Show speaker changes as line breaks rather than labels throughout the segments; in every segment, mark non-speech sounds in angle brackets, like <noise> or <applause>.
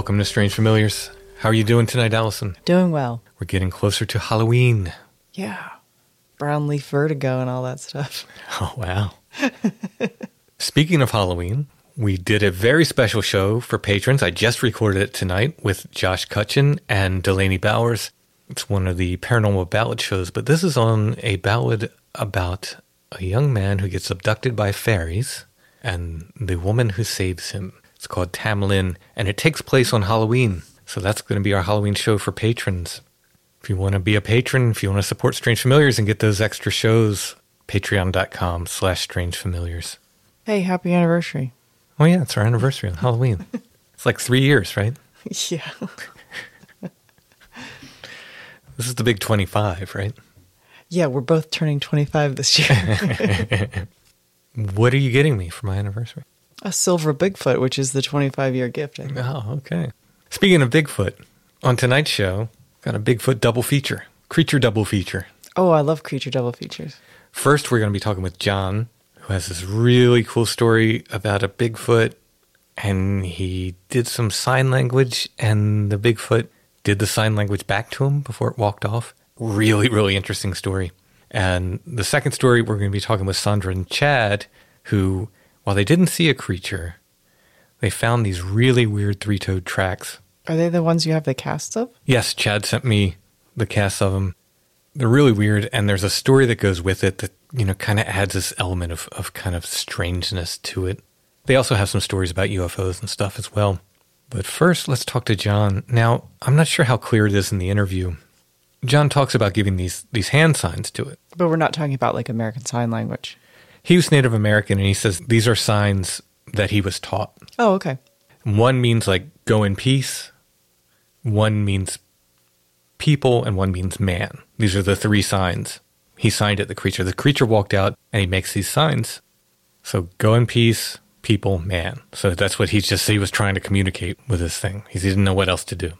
Welcome to Strange Familiars. How are you doing tonight, Allison?
Doing well.
We're getting closer to Halloween.
Yeah. Brown leaf vertigo and all that stuff. <laughs>
Oh, wow. Speaking of Halloween, we did a very special show for patrons. I just recorded it tonight with Josh Cutchin and Delaney Bowers. It's one of the paranormal ballad shows, but this is on a ballad about a young man who gets abducted by fairies and the woman who saves him. It's called Tam Lin, and it takes place on Halloween. So that's going to be our Halloween show for patrons. If you want to be a patron, if you want to support Strange Familiars and get those extra shows, patreon.com slash strange familiars.
Hey, happy anniversary.
Oh yeah, it's our anniversary on Halloween. <laughs> it's like three years, right? <laughs>
Yeah. <laughs>
This is the big 25, right?
Yeah, we're both turning 25 this year.
What are you getting me for my anniversary?
A silver Bigfoot, which is the 25 year gift. I think.
Oh, okay. Speaking of Bigfoot, on tonight's show, got a Bigfoot double feature, creature double feature.
Oh, I love creature double features.
First, we're going to be talking with John, who has this really cool story about a Bigfoot, and he did some sign language, and the Bigfoot did the sign language back to him before it walked off. Really, really interesting story. And the second story, we're going to be talking with Sandra and Chad, who, while they didn't see a creature, they found these really weird three toed tracks
Are they the ones you have the casts of?
Yes, Chad sent me the casts of them. They're really weird, and there's a story that goes with it that you know kind of adds this element of of kind of strangeness to it. They also have some stories about UFOs and stuff as well. But first, let's talk to John. Now, I'm not sure how clear it is in the interview. John talks about giving these these hand signs to it.
But we're not talking about like American Sign Language.
He was Native American, and he says these are signs that he was taught.
Oh, okay.
One means like go in peace. One means people, and one means man. These are the three signs. He signed it, the creature. The creature walked out and he makes these signs. So go in peace, people, man. So that's what he just he was trying to communicate with this thing. He didn't know what else to do.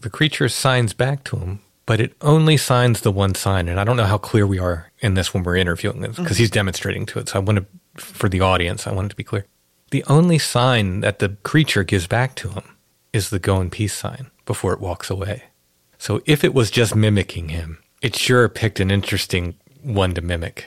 The creature signs back to him, but it only signs the one sign. And I don't know how clear we are in this when we're interviewing this because mm-hmm. he's demonstrating to it. So I want to, for the audience, I want it to be clear. The only sign that the creature gives back to him is the go in peace sign before it walks away. So if it was just mimicking him, it sure picked an interesting one to mimic.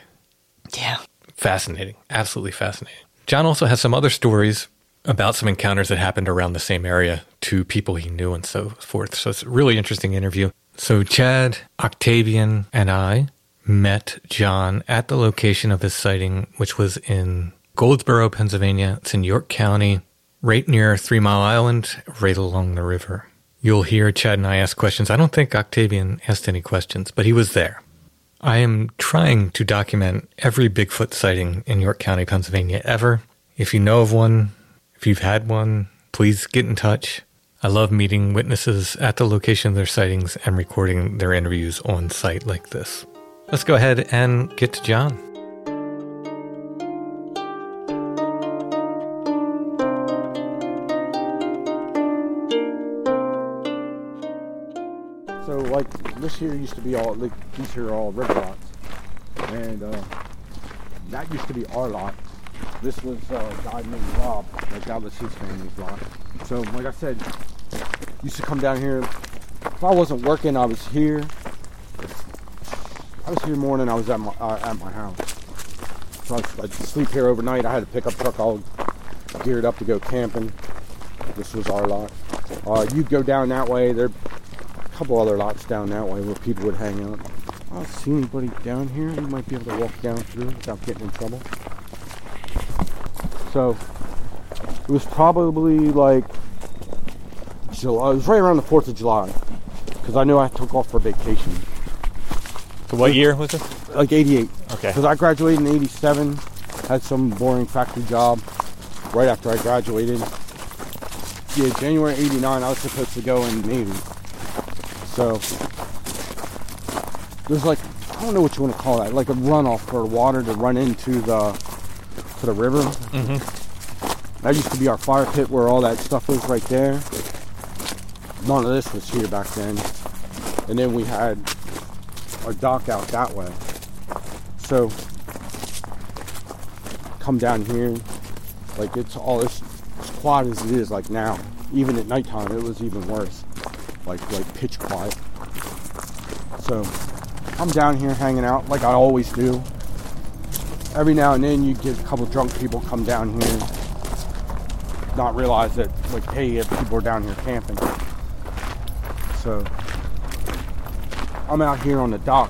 Yeah.
Fascinating. Absolutely fascinating. John also has some other stories about some encounters that happened around the same area to people he knew and so forth. So it's a really interesting interview. So Chad, Octavian, and I met John at the location of his sighting, which was in Goldsboro, Pennsylvania. It's in York County, right near Three Mile Island, right along the river. You'll hear Chad and I ask questions. I don't think Octavian asked any questions, but he was there. I am trying to document every Bigfoot sighting in York County, Pennsylvania ever. If you know of one, if you've had one, please get in touch. I love meeting witnesses at the location of their sightings and recording their interviews on site like this. Let's go ahead and get to John.
So like this here used to be all like these here are all river lots, and uh, that used to be our lot. This was uh, guy named Rob. Like that was his family's lot. So like I said, used to come down here. If I wasn't working, I was here. I was here morning. I was at my uh, at my house. So I'd, I'd sleep here overnight. I had a pickup truck all geared up to go camping. This was our lot. Uh, you'd go down that way. There are a couple other lots down that way where people would hang out. I don't see anybody down here. You might be able to walk down through without getting in trouble. So it was probably like July. It was right around the Fourth of July because I knew I took off for vacation,
So, what year was it?
like '88.
Okay.
Because I graduated in '87, had some boring factory job right after I graduated. Yeah, January '89, I was supposed to go in Navy. So there's like I don't know what you want to call that, like a runoff for water to run into the to the river. Mm-hmm. That used to be our fire pit where all that stuff was right there. None of this was here back then. And then we had our dock out that way. So come down here, like it's all as, quiet as it is like now. Even at nighttime it was even worse. Like like pitch quiet. So I'm down here hanging out like I always do. Every now and then you get a couple drunk people come down here, not realize that like hey if people are down here camping. So I'm out here on the dock.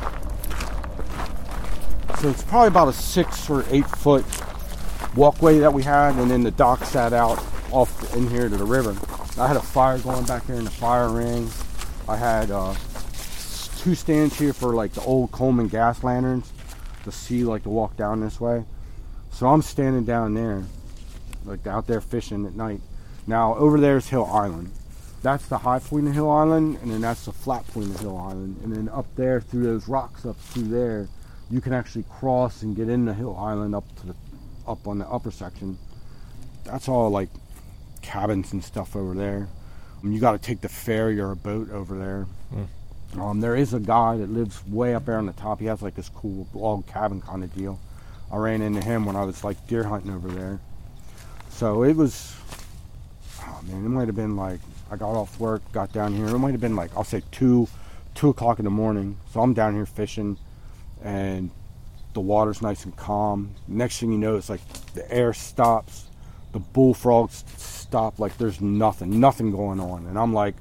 So it's probably about a six or eight foot walkway that we had, and then the dock sat out off in here to the river. I had a fire going back there in the fire ring. I had uh, two stands here for like the old Coleman gas lanterns to see like to walk down this way. So I'm standing down there, like out there fishing at night. Now over there is Hill Island. That's the high point of Hill Island, and then that's the flat point of Hill Island. And then up there through those rocks up through there, you can actually cross and get into Hill Island up to the up on the upper section. That's all like cabins and stuff over there. I mean, you got to take the ferry or a boat over there. Um, there is a guy that lives way up there on the top. He has like this cool log cabin kind of deal. I ran into him when I was like deer hunting over there. So it was, oh man, it might have been like I got off work, got down here. It might have been like I'll say two, two o'clock in the morning. So I'm down here fishing, and the water's nice and calm. Next thing you know, it's like the air stops, the bullfrogs stop, like there's nothing, nothing going on, and I'm like,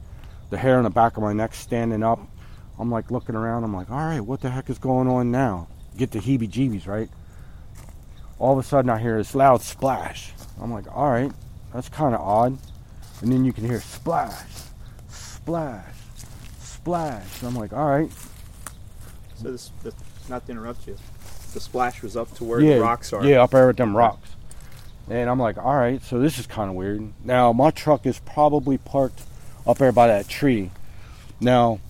the hair on the back of my neck standing up. I'm like looking around. I'm like, all right, what the heck is going on now? Get the heebie-jeebies, right? All of a sudden, I hear this loud splash. I'm like, all right, that's kind of odd. And then you can hear splash, splash, splash. And I'm like, all right,
So this, this, not to interrupt you, the splash was up to where
yeah,
the rocks are.
Yeah, up there with them rocks. And I'm like, all right, so this is kind of weird. Now my truck is probably parked up there by that tree. Now,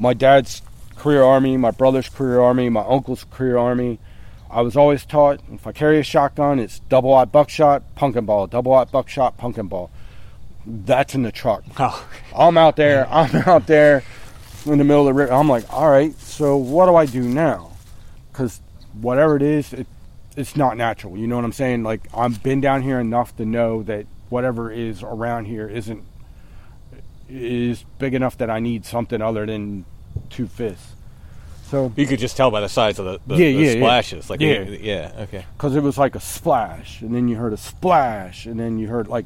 my dad's career army, my brother's career army, my uncle's career army. I was always taught if I carry a shotgun, it's double aught buckshot, pumpkin ball, double aught buckshot, pumpkin ball. That's in the truck.
Oh,
I'm out there. <laughs> I'm out there in the middle of the river. I'm like, all right. So what do I do now? Because whatever it is, it, it's not natural. You know what I'm saying? Like I've been down here enough to know that whatever is around here isn't is big enough that I need something other than two fists. So
You could just tell by the size of the, the,
Yeah,
the
yeah, yeah.
splashes. Like,
Yeah.
yeah, okay.
because it was like a splash, and then you heard a splash, and then you heard like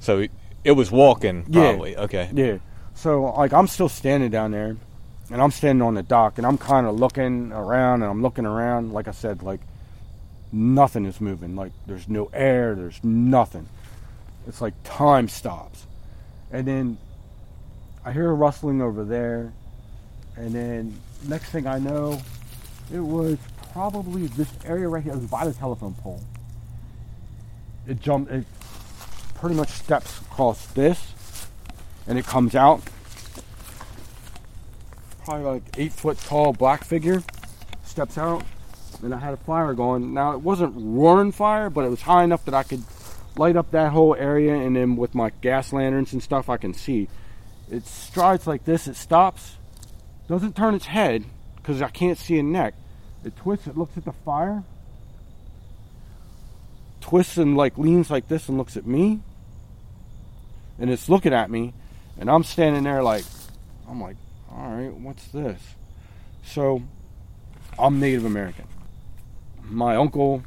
So it was walking,
Yeah.
probably. Okay.
Yeah. So like I'm still standing down there and I'm standing on the dock and I'm kind of looking around and I'm looking around like I said like nothing is moving like there's no air there's nothing it's like time stops and then I hear a rustling over there and then next thing I know it was probably this area right here it was by the telephone pole it jumped it pretty much steps across this and it comes out. Probably like eight foot tall black figure steps out, and I had a fire going. Now it wasn't roaring fire, but it was high enough that I could light up that whole area, and then with my gas lanterns and stuff, I can see. It strides like this. It stops, doesn't turn its head because I can't see a neck. It twists. It looks at the fire, twists and like leans like this and looks at me, and it's looking at me and I'm standing there like I'm like, all right, what's this? So I'm Native American. My uncle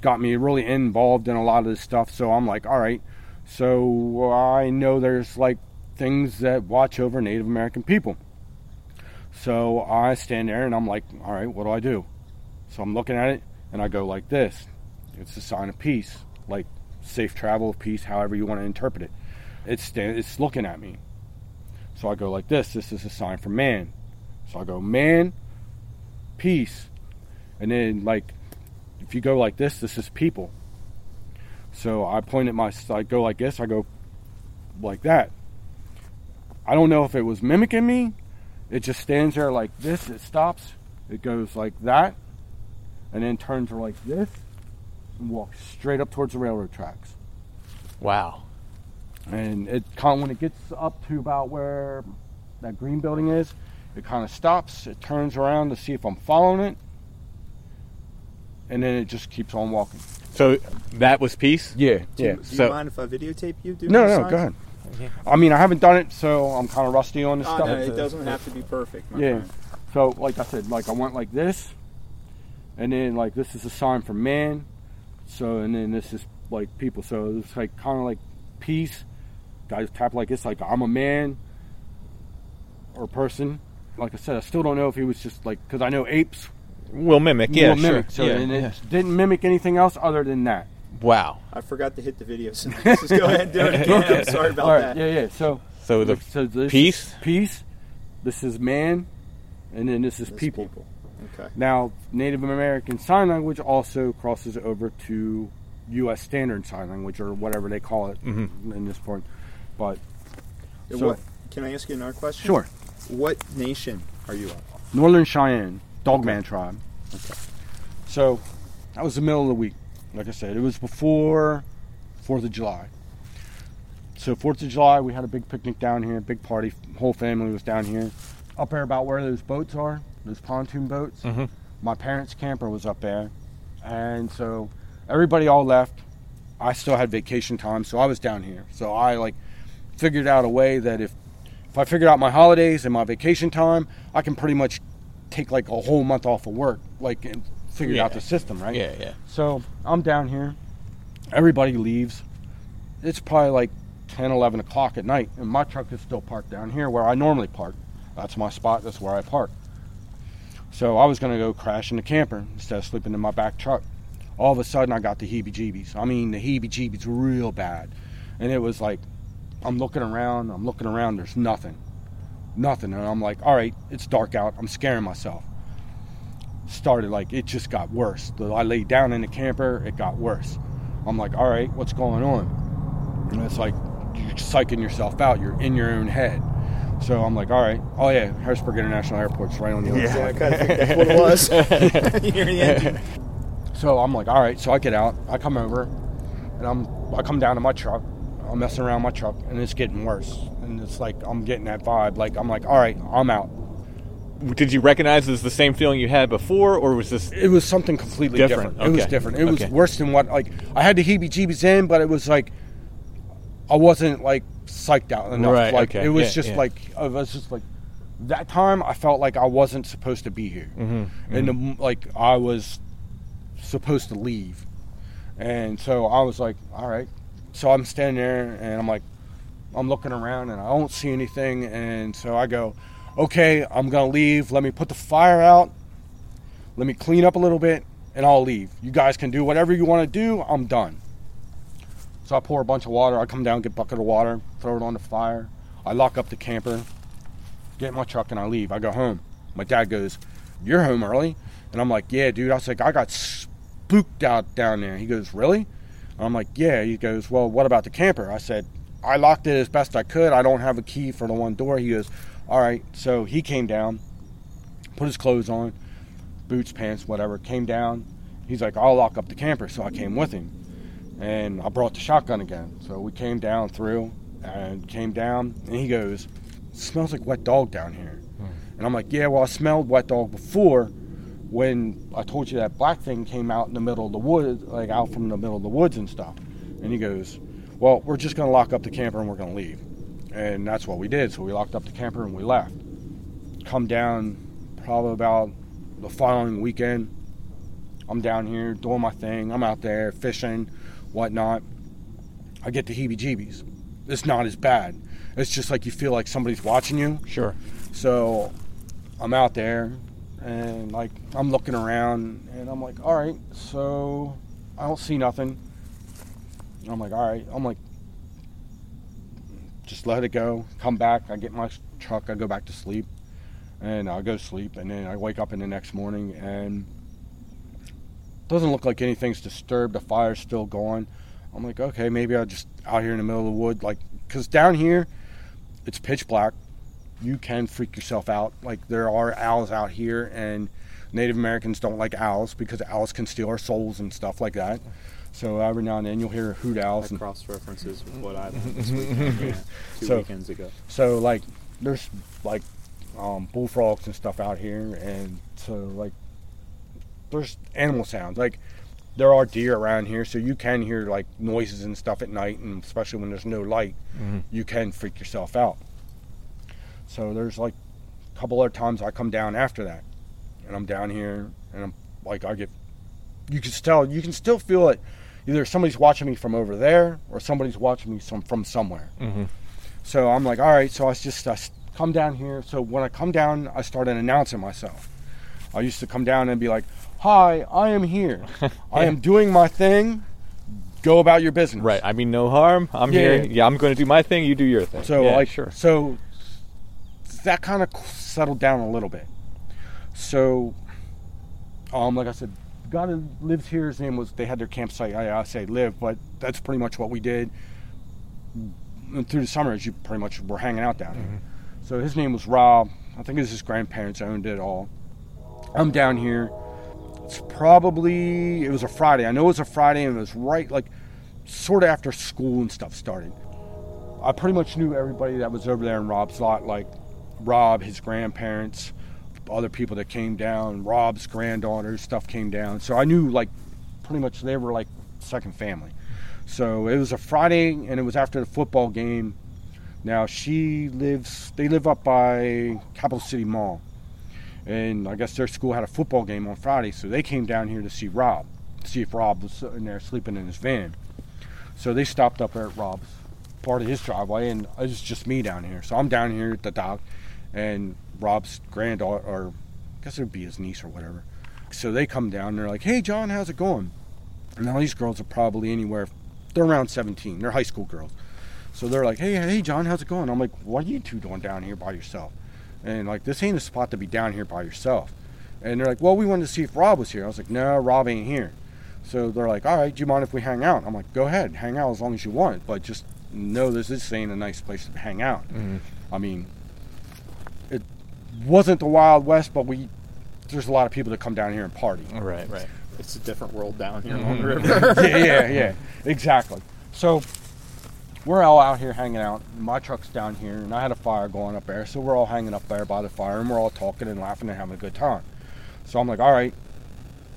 got me really involved in a lot of this stuff, so I'm like, all right. So I know there's like things that watch over Native American people. So I stand there and I'm like, all right, what do I do? So I'm looking at it and I go like this. It's a sign of peace, like safe travel of peace, however you want to interpret it it's stand, it's looking at me. So I go like this. This is a sign for man. So I go man, peace, and then like if you go like this, this is people. So I point at my. I go like this. I go like that. I don't know if it was mimicking me. It just stands there like this. It stops. It goes like that, and then turns like this, and walks straight up towards the railroad tracks
Wow.
And it kind of when it gets up to about where that green building is, it kind of stops. It turns around to see if I'm following it, and then it just keeps on walking.
So that was peace?
Yeah,
do,
yeah.
you, do
So-
you mind if I videotape you? doing
No,
the
no,
signs?
go ahead. I mean, I haven't done it, so I'm kind of rusty on this
Oh,
stuff.
no, it doesn't have to be perfect. My
Yeah.
friend.
So, like I said, like I went like this, and then like this is a sign for man. So, and then this is like people. So it's like kind of like peace. Guys tap like this, like I'm a man or person. Like I said, I still don't know if he was just like because I know apes
Will mimic, yeah,
will mimic.
sure.
So
yeah,
and it
yeah.
didn't mimic anything else other than that.
Wow.
I forgot to hit the video. So <laughs> just go ahead and do it again. I'm sorry about
All right,
that.
yeah, yeah. So,
So the
so this
peace?
peace. This is man, and then this is
Those
people.
Okay.
Now, Native American Sign Language also crosses over to U.S. Standard Sign Language, or whatever they call it mm-hmm. in this point. But So-
what, can I ask you another question?
sure,
What nation are you of?
Northern Cheyenne Dogman tribe. Okay. So that was the middle of the week. Like I said, it was before Fourth of July. So Fourth of July, we had a big picnic down here, big party. Whole family was down here, up there about where those boats are, those pontoon boats.
Mhm.
My parents' camper was up there, and so everybody all left. I still had vacation time, so I was down here. So I like figured out a way that if if I figured out my holidays and my vacation time, I can pretty much take like a whole month off of work, like and figure out the system, right?
Yeah, yeah.
So I'm down here. Everybody leaves. It's probably like 10, 11 o'clock at night, and my truck is still parked down here where I normally park. That's my spot. That's where I park. So I was going to go crash in the camper instead of sleeping in my back truck. All of a sudden, I got the heebie jeebies. I mean, the heebie jeebies real bad. And it was like, I'm looking around, I'm looking around, there's nothing. Nothing. And I'm like, all right, it's dark out. I'm scaring myself started like it just got worse. The- I laid down in the camper, it got worse. I'm like, all right, what's going on? And it's like you're psyching yourself out. You're in your own head. So I'm like, all right. Oh yeah, Harrisburg International Airport's right on the other
Yeah, I
side.
kind of think that's what it was. <laughs> you hear the engine.
So I'm like, all right. So I get out. I come over, and I'm I come down to my truck. I'm messing around my truck, and it's getting worse. And it's like I'm getting that vibe. Like I'm like, all right, I'm out.
Did you recognize this the same feeling you had before, or was this?
It was something completely
Different,
different. It was different. It was worse than what like I had the heebie-jeebies in, but it was like I wasn't like psyched out enough.
Right,
Like
okay,
it was
yeah,
just
yeah.
like I was just like that time. I felt like I wasn't supposed to be here,
Mm-hmm,
and the, like I was supposed to leave, and so I was like, all right. So I'm standing there, and I'm like, I'm looking around, and I don't see anything, and so I go, okay, I'm gonna leave. Let me put the fire out. Let me clean up a little bit, and I'll leave. You guys can do whatever you want to do. I'm done. So I pour a bunch of water. I come down, get a bucket of water, throw it on the fire. I lock up the camper, get in my truck, and I leave. I go home. My dad goes, "You're home early," and I'm like, "Yeah, dude." I was like, "I got spooked out down there." He goes, "Really?" And I'm like, "Yeah." He goes, "Well, what about the camper?" I said, "I locked it as best I could. I don't have a key for the one door." He goes, "All right." So he came down, put his clothes on, boots, pants, whatever. Came down. He's like, "I'll lock up the camper." So I came with him and I brought the shotgun again. So we came down through and came down, and he goes, "Smells like wet dog down here." Hmm. And I'm like, "Yeah, well, I smelled wet dog before when I told you that black thing came out in the middle of the woods, like out from the middle of the woods and stuff." And he goes, "Well, we're just gonna lock up the camper and we're gonna leave." And that's what we did. So we locked up the camper and we left. Come down probably about the following weekend. I'm down here doing my thing. I'm out there fishing, whatnot. I get the heebie-jeebies. It's not as bad. It's just like you feel like somebody's watching you.
Sure.
So I'm out there and like I'm looking around and I'm like, all right, so I don't see nothing. I'm like, all right. I'm like, just let it go. Come back. I get my truck. I go back to sleep, and I go to sleep. And then I wake up in the next morning and doesn't look like anything's disturbed. The fire's still going. I'm like, okay, maybe I'll just out here in the middle of the wood, like, cause down here, it's pitch black. You can freak yourself out. Like there are owls out here, and Native Americans don't like owls because owls can steal our souls and stuff like that. So every now and then you'll hear hoot owls. And,
Cross references with what I <laughs> learned this weekend, yeah, two
So-
weekends ago.
so like there's like um, bullfrogs and stuff out here, and so like there's animal sounds. Like there are deer around here, so you can hear like noises and stuff at night, and especially when there's no light, you can freak yourself out. So there's like a couple other times I come down after that, and I'm down here, and I'm like I get, you can tell, you can still feel it. Either somebody's watching me from over there, or somebody's watching me some, from somewhere. Mm-hmm. So I'm like, all right. So I just I come down here. So when I come down, I started announcing myself. I used to come down and be like, "Hi, I am here. <laughs> I am doing my thing. Go about your business."
Right. I mean, no harm. I'm
Yeah,
here.
yeah.
Yeah, I'm going to do my thing. You do your thing.
So
yeah,
like,
sure.
so that kind of settled down a little bit. So, um, like I said, the guy that lives here, his name was. They had their campsite. I, I say live, but that's pretty much what we did. And through the summers, you pretty much were hanging out down here. So his name was Rob. I think it was his grandparents owned it all. I'm down here. It's probably it was a Friday. I know it was a Friday, and it was right like sort of after school and stuff started. I pretty much knew everybody that was over there in Rob's lot, like Rob, his grandparents, other people that came down, Rob's granddaughters, stuff came down. So I knew like pretty much they were like second family. So it was a Friday and it was after the football game. Now she lives they live up by Capital City Mall. And I guess their school had a football game on Friday, so they came down here to see Rob, see if Rob was in there sleeping in his van. So they stopped up at Rob's part of his driveway, and it was just me down here. So I'm down here at the dock, and Rob's granddaughter, or I guess it would be his niece or whatever. So they come down, and they're like, "Hey, John, how's it going?" And all these girls are probably anywhere, they're around 17. They're high school girls. So they're like, "Hey, hey, John, how's it going?" I'm like, "What are you two doing down here by yourself?" And like, this ain't a spot to be down here by yourself. And they're like, "Well, we wanted to see if Rob was here." I was like, "No, Rob ain't here." So they're like, "All right, do you mind if we hang out?" I'm like, "Go ahead, hang out as long as you want, but just know this is ain't a nice place to hang out." Mm-hmm. I mean, wasn't the Wild West, but we there's a lot of people that come down here and party.
Right, right.
It's a different world down here
Mm-hmm.
on the river. <laughs>
yeah, yeah, yeah, exactly. So we're all out here hanging out. My truck's down here, and I had a fire going up there, so we're all hanging up there by the fire, and we're all talking and laughing and having a good time. So I'm like, all right,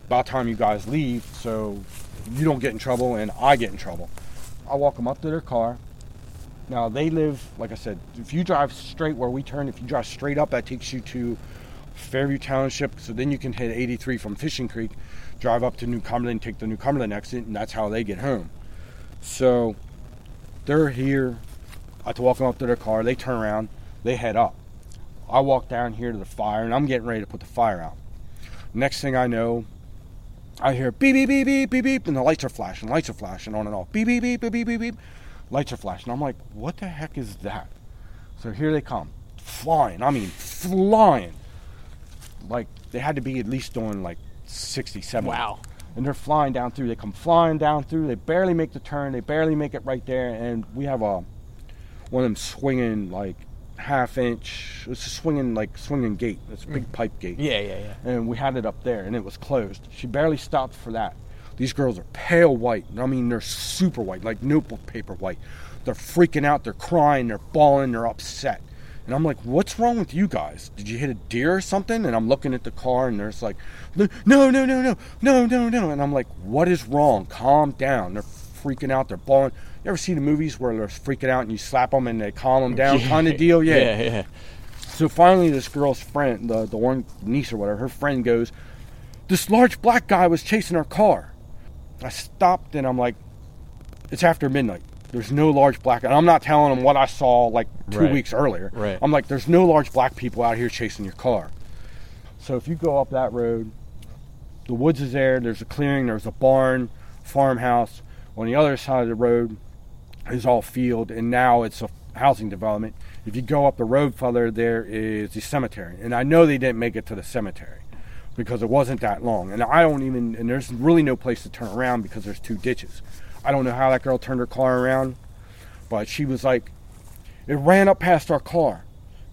about time you guys leave, so you don't get in trouble and I get in trouble. I walk them up to their car. Now they live, like I said, if you drive straight where we turn, if you drive straight up, that takes you to Fairview Township. So then you can hit 83 from Fishing Creek, drive up to New Cumberland, take the New Cumberland exit, and that's how they get home. So they're here. I walk them up to their car. They turn around, they head up. I walk down here to the fire, and I'm getting ready to put the fire out. Next thing I know, I hear beep beep beep beep beep beep, and the lights are flashing, lights are flashing on and off. Beep beep beep beep beep beep beep. Lights are flashing. I'm like, what the heck is that? So here they come, flying. I mean, flying. Like they had to be at least doing like 60, 70.
Wow.
And they're flying down through. They come flying down through. They barely make the turn. They barely make it right there. And we have a one of them swinging like half inch. It's a swinging like swinging gate. It's a big mm. pipe gate
Yeah, yeah, yeah.
and we had it up there and it was closed. She barely stopped for that. These girls are pale white. I mean, they're super white, like notebook paper white. They're freaking out, they're crying, they're bawling, they're upset. And I'm like, what's wrong with you guys? Did you hit a deer or something? And I'm looking at the car and there's like, no, no, no, no, no, no, no, no. And I'm like, what is wrong? Calm down. They're freaking out, they're bawling. You ever see the movies where they're freaking out and you slap them and they calm them down <laughs> kind of deal?
Yeah, yeah.
So finally, this girl's friend, the, the one niece or whatever, her friend goes, This large black guy was chasing our car. I stopped and I'm like, It's after midnight. There's no large black. And I'm not telling them what I saw like two
Right.
weeks earlier.
Right.
I'm like, There's no large black people out here chasing your car. So if you go up that road, the woods is there. There's a clearing. There's a barn, farmhouse. On the other side of the road is all field, and now it's a housing development. If you go up the road further, there is the cemetery, and I know they didn't make it to the cemetery because it wasn't that long. And I don't even, and there's really no place to turn around because there's two ditches. I don't know how that girl turned her car around, but she was like, it ran up past our car.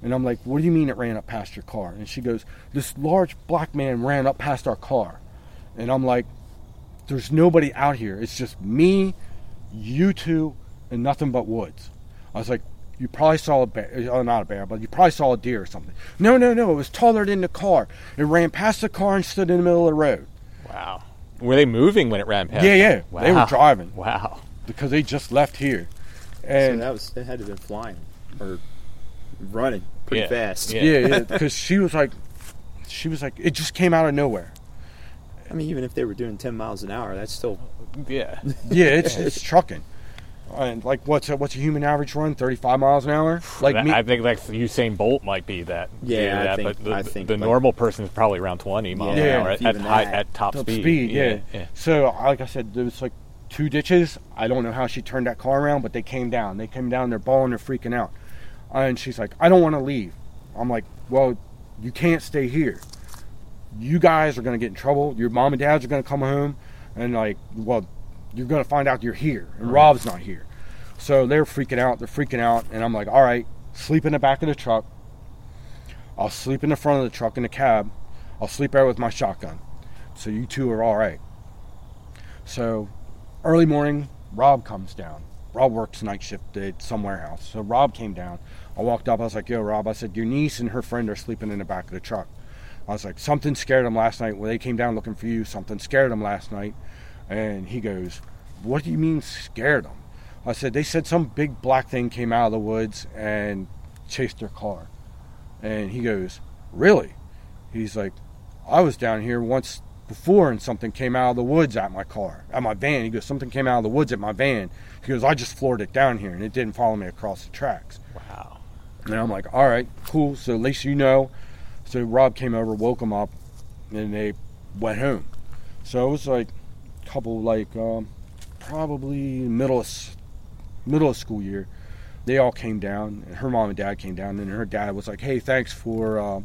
And I'm like, what do you mean it ran up past your car? And she goes, this large black man ran up past our car. And I'm like, there's nobody out here. It's just me, you two, and nothing but woods. I was like, you probably saw a bear, oh, not a bear, but you probably saw a deer or something. No, no, no, it was taller than the car. It ran past the car and stood in the middle of the road
Wow. Were they moving when it ran past?
Yeah, yeah.
Wow.
They were driving.
Wow.
because they just left here.
so
And
that was it had to have been flying or running pretty
Yeah.
fast.
Yeah.
yeah, yeah, <laughs> because she was like, she was like, it just came out of nowhere.
I mean, even if they were doing 10 miles an hour, that's still
Yeah.
Yeah, it's <laughs> it's trucking. And like, what's a, what's a human average run? Thirty five miles an hour. <sighs> Like
That-
me,
I think like Usain Bolt might be that.
Yeah,
do
I
that,
think-
but the,
I think,
the
like-
normal person is probably around 20 miles
Yeah,
an hour at, at, high, at top,
top
speed.
speed. yeah.
yeah.
So, like I said, there was like two ditches. I don't know how she turned that car around, but they came down. They came down. They're bawling. They're freaking out. And she's like, I don't want to leave. I'm like, well, you can't stay here. You guys are gonna get in trouble. Your mom and dads are gonna come home, and like, well, you're gonna find out you're here, and Rob's not here. So they're freaking out. They're freaking out, and I'm like, all right, sleep in the back of the truck. I'll sleep in the front of the truck in the cab. I'll sleep there with my shotgun. So you two are all right. So early morning, Rob comes down. Rob works night shift at some warehouse. So Rob came down. I walked up. I was like, "Yo, Rob." I said, "Your niece and her friend are sleeping in the back of the truck." I was like, "Something scared them last night when they came down looking for you. Something scared them last night." And he goes, "What do you mean scared them?" I said, "They said some big black thing came out of the woods and chased their car." And he goes, "Really?" He's like, "I was down here once before and something came out of the woods at my car, at my van." He goes, "Something came out of the woods at my van." He goes, "I just floored it down here and it didn't follow me across the tracks."
Wow.
And I'm like, all right, cool. So at least you know. So Rob came over, woke them up, and they went home. So it was like couple, like um, probably middle of middle of school year. They all came down, and her mom and dad came down, and her dad was like, "Hey, thanks for uh,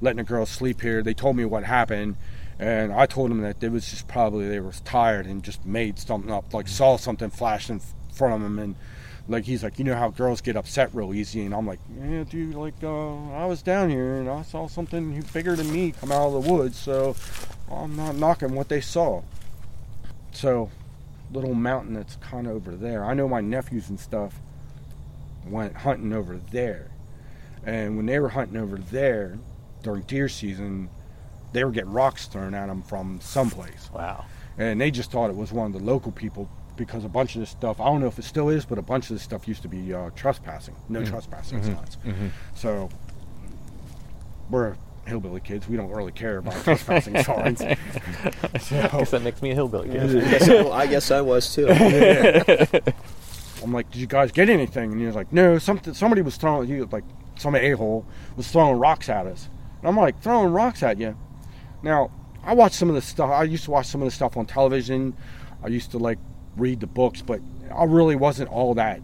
letting the girls sleep here." They told me what happened, and I told them that it was just probably they were tired and just made something up, like saw something flash in front of them, and like he's like, you know how girls get upset real easy, and I'm like, yeah, dude, like uh, I was down here and I saw something bigger than me come out of the woods, so I'm not knocking what they saw. So, little mountain that's kind of over there. I know my nephews and stuff went hunting over there, and when they were hunting over there during deer season, they were getting rocks thrown at them from someplace
Wow.
and they just thought it was one of the local people because a bunch of this stuff I don't know if it still is, but a bunch of this stuff used to be uh, trespassing, no mm-hmm. trespassing mm-hmm. signs. Mm-hmm. So we're hillbilly kids. We don't really care about trespassing <laughs> signs. <laughs>
I guess that makes me a hillbilly.
I
kid.
guess, I guess I was too. <laughs>
I'm like, did you guys get anything? And he was like, no, something. Somebody was throwing. He was like, some a hole was throwing rocks at us. And I'm like, throwing rocks at you. Now, I watched some of the stuff. I used to watch some of the stuff on television. I used to like read the books, but I really wasn't all that,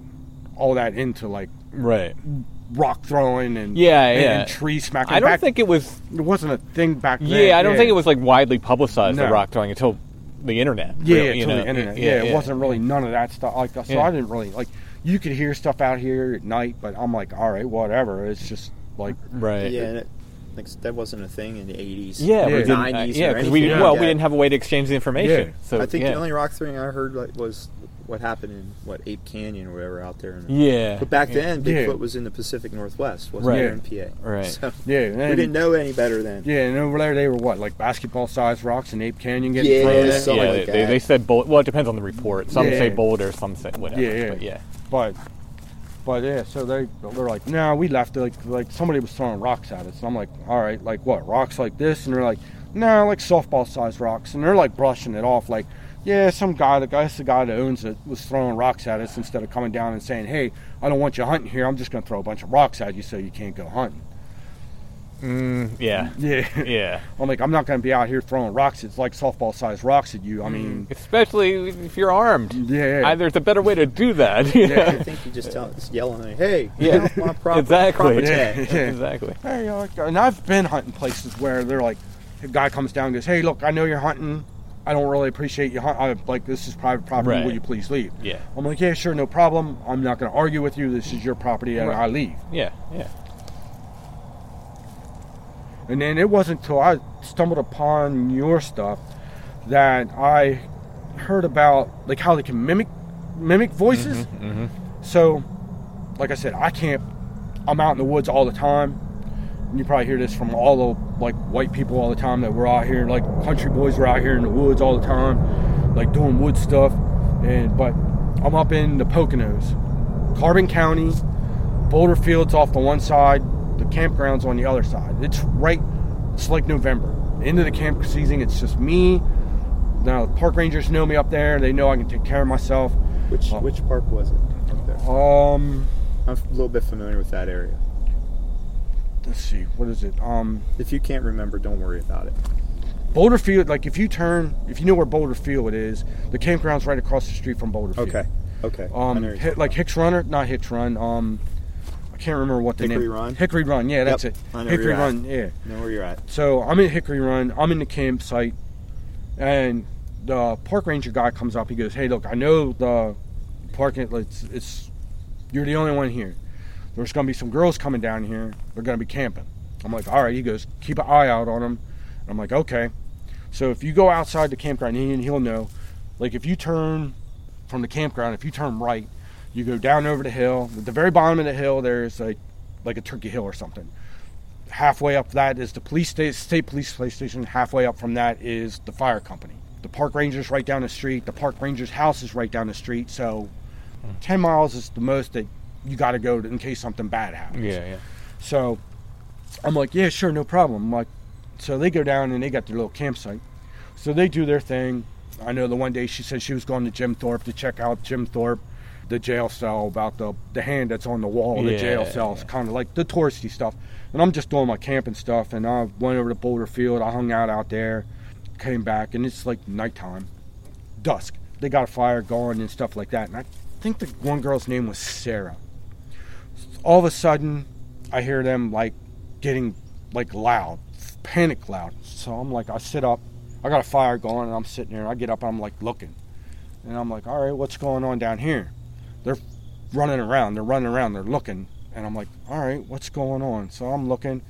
all that into like
Right.
Rock throwing and
Yeah,
and,
yeah.
and tree smacking.
I don't
Back-
think it was.
it wasn't a thing back then.
Yeah, I don't think it was like widely publicized the rock throwing until the internet.
Yeah,
really,
yeah,
you know?
the internet. Yeah, it wasn't really none of that stuff. Like so,
Yeah.
I didn't really like. You could hear stuff out here at night, but I'm like, all right, whatever. It's just like
right.
yeah, it, like, that wasn't a thing in the 80s.
Yeah, we
Yeah.
didn't, uh,
90s
yeah,
or
because we well,
like
we didn't have a way to exchange the information.
Yeah.
So
I think
yeah.
the only rock throwing I heard like, was what happened in what Ape Canyon or whatever out there. In the,
yeah,
But back then,
Yeah.
Bigfoot was in the Pacific Northwest, wasn't
Right.
here in PA.
Right.
So
yeah,
we didn't know any better then.
Yeah, and over there they were what, like basketball-sized rocks in Ape Canyon getting
Yeah,
thrown
yeah,
at?
yeah,
like
they, they,
that.
they said boulder. Well, it depends on the report. Some
Yeah.
say boulder, some say whatever.
Yeah, yeah.
But yeah.
But, but yeah, so they they're like, no, we left. Like, like somebody was throwing rocks at us. And I'm like, all right, like what? Rocks like this? And they're like, no, like softball-sized rocks. And they're like brushing it off, like, yeah, some guy, the guy, the guy that owns it, was throwing rocks at us instead of coming down and saying, hey, I don't want you hunting here. I'm just gonna throw a bunch of rocks at you so you can't go hunting.
Mm, yeah.
Yeah. <laughs>
Yeah.
I'm like, I'm not gonna be out here throwing rocks. It's like softball-sized rocks at you. I mean,
Especially if you're armed.
yeah.
I, there's a better way to do that.
Yeah. <laughs>
I think you just tell, just yell at me, hey,
Yeah.
you my proper,
exactly.
proper
Yeah.
tag.
Yeah.
exactly.
Hey, uh, and I've been hunting places where they're like, a guy comes down and goes, "Hey, look, I know you're hunting. I don't really appreciate you. I, like this is private property.
Right.
Will you please leave?"
Yeah.
I'm like, "Yeah, sure, no problem. I'm not going to argue with you. This is your property, and
Right.
I leave."
Yeah. Yeah.
And then it wasn't until I stumbled upon your stuff that I heard about like how they can mimic mimic voices.
Mm-hmm.
So, like I said, I can't. I'm out in the woods all the time. You probably hear this from all the like white people all the time that we're out here, like country boys, we're out here in the woods all the time, like doing wood stuff. And but I'm up in the Poconos, Carbon County, Boulder Fields off the one side, the campgrounds on the other side. It's right. It's like November, end of the camp season. It's just me. Now the park rangers know me up there. They know I can take care of myself.
Which
Oh.
which park was it up there?
Um,
I'm a little bit familiar with that area.
Let's see, what is it? Um,
If you can't remember, don't worry about it.
Boulder Field. Like if you turn, if you know where Boulder Field is, the campground's right across the street from Boulder Field.
Okay. Okay.
Um,
know you're
Hi-
talking
like. Hicks Runner, not Hicks Run. Um, I can't remember what the
Hickory
name.
Run?
Hickory Run. Yeah, that's
Yep,
it.
I know where
Hickory
you're at.
Run. Yeah.
know where you're at.
So I'm in Hickory Run. I'm in the campsite, and the park ranger guy comes up. He goes, "Hey, look, I know the parking. It's, it's you're the only one here. There's going to be some girls coming down here. They're going to be camping." I'm like, "All right." He goes, "Keep an eye out on them." I'm like, "Okay." So if you go outside the campground, he, he'll know. Like if you turn from the campground, if you turn right, you go down over the hill. At the very bottom of the hill, there's like like a turkey hill or something halfway up that is the police state, state police police station. Halfway up from that is the fire company. The park ranger's right down the street. The park ranger's house is right down the street. So, hmm. ten miles is the most that you got to go in case something bad happens.
Yeah. Yeah.
So, I'm like, yeah, sure, no problem. I'm like, so they go down and they got their little campsite. So they do their thing. I know the one day she said she was going to Jim Thorpe to check out Jim Thorpe, the jail cell about the the hand that's on the wall of the jail
Yeah,
cell. It's kind of like the touristy stuff. And I'm just doing my camping stuff. And I went over to Boulder Field. I hung out out there, came back, and it's like nighttime, dusk. They got a fire going and stuff like that. And I think the one girl's name was Sarah. All of a sudden, I hear them like getting like loud, panic loud. So I'm like, I sit up, I got a fire going, and I'm sitting there. I get up, I'm like looking, and I'm like, all right, what's going on down here? They're running around. They're running around. They're looking, and I'm like, all right, what's going on? So I'm looking.